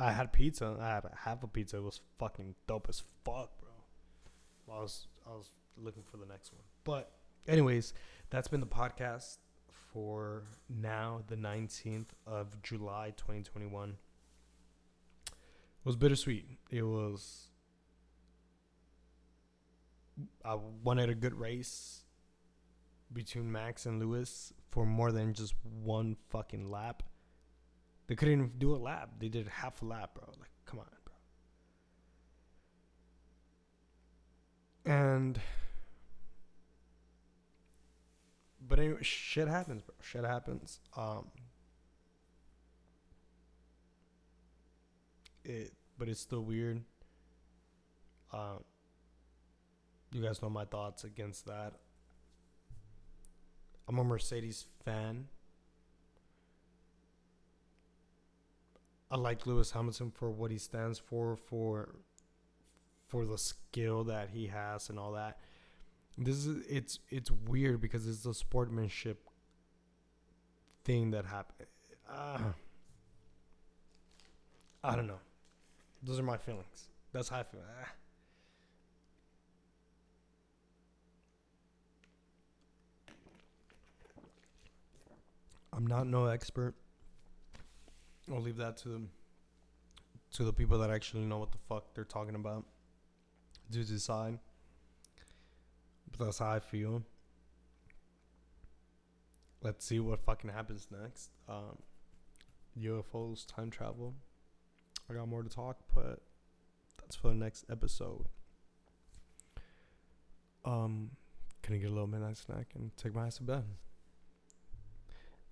I had pizza. I had half a pizza. It was fucking dope as fuck, bro. I was I was looking for the next one. But anyways, that's been the podcast for now, the 19th of July, 2021. It was bittersweet. It was. I wanted a good race between Max and Lewis for more than just one fucking lap. They couldn't even do a lap. They did half a lap, bro. Like, come on, bro. And but anyway, shit happens, bro. Shit happens. Um, it, but it's still weird. Um, you guys know my thoughts against that. I'm a Mercedes fan. I like Lewis Hamilton for what he stands for, for for the skill that he has and all that. This is it's it's weird because it's a sportsmanship thing that happened. Uh, I don't know. Those are my feelings. That's how I feel. Ah. I'm not no expert. I'll leave that to the to the people that actually know what the fuck they're talking about to decide. That's how I feel. Let's see what fucking happens next. Um, UFOs, time travel. I got more to talk, but that's for the next episode. Um, gonna get a little midnight snack and take my ass to bed.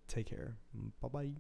Take care. Bye bye.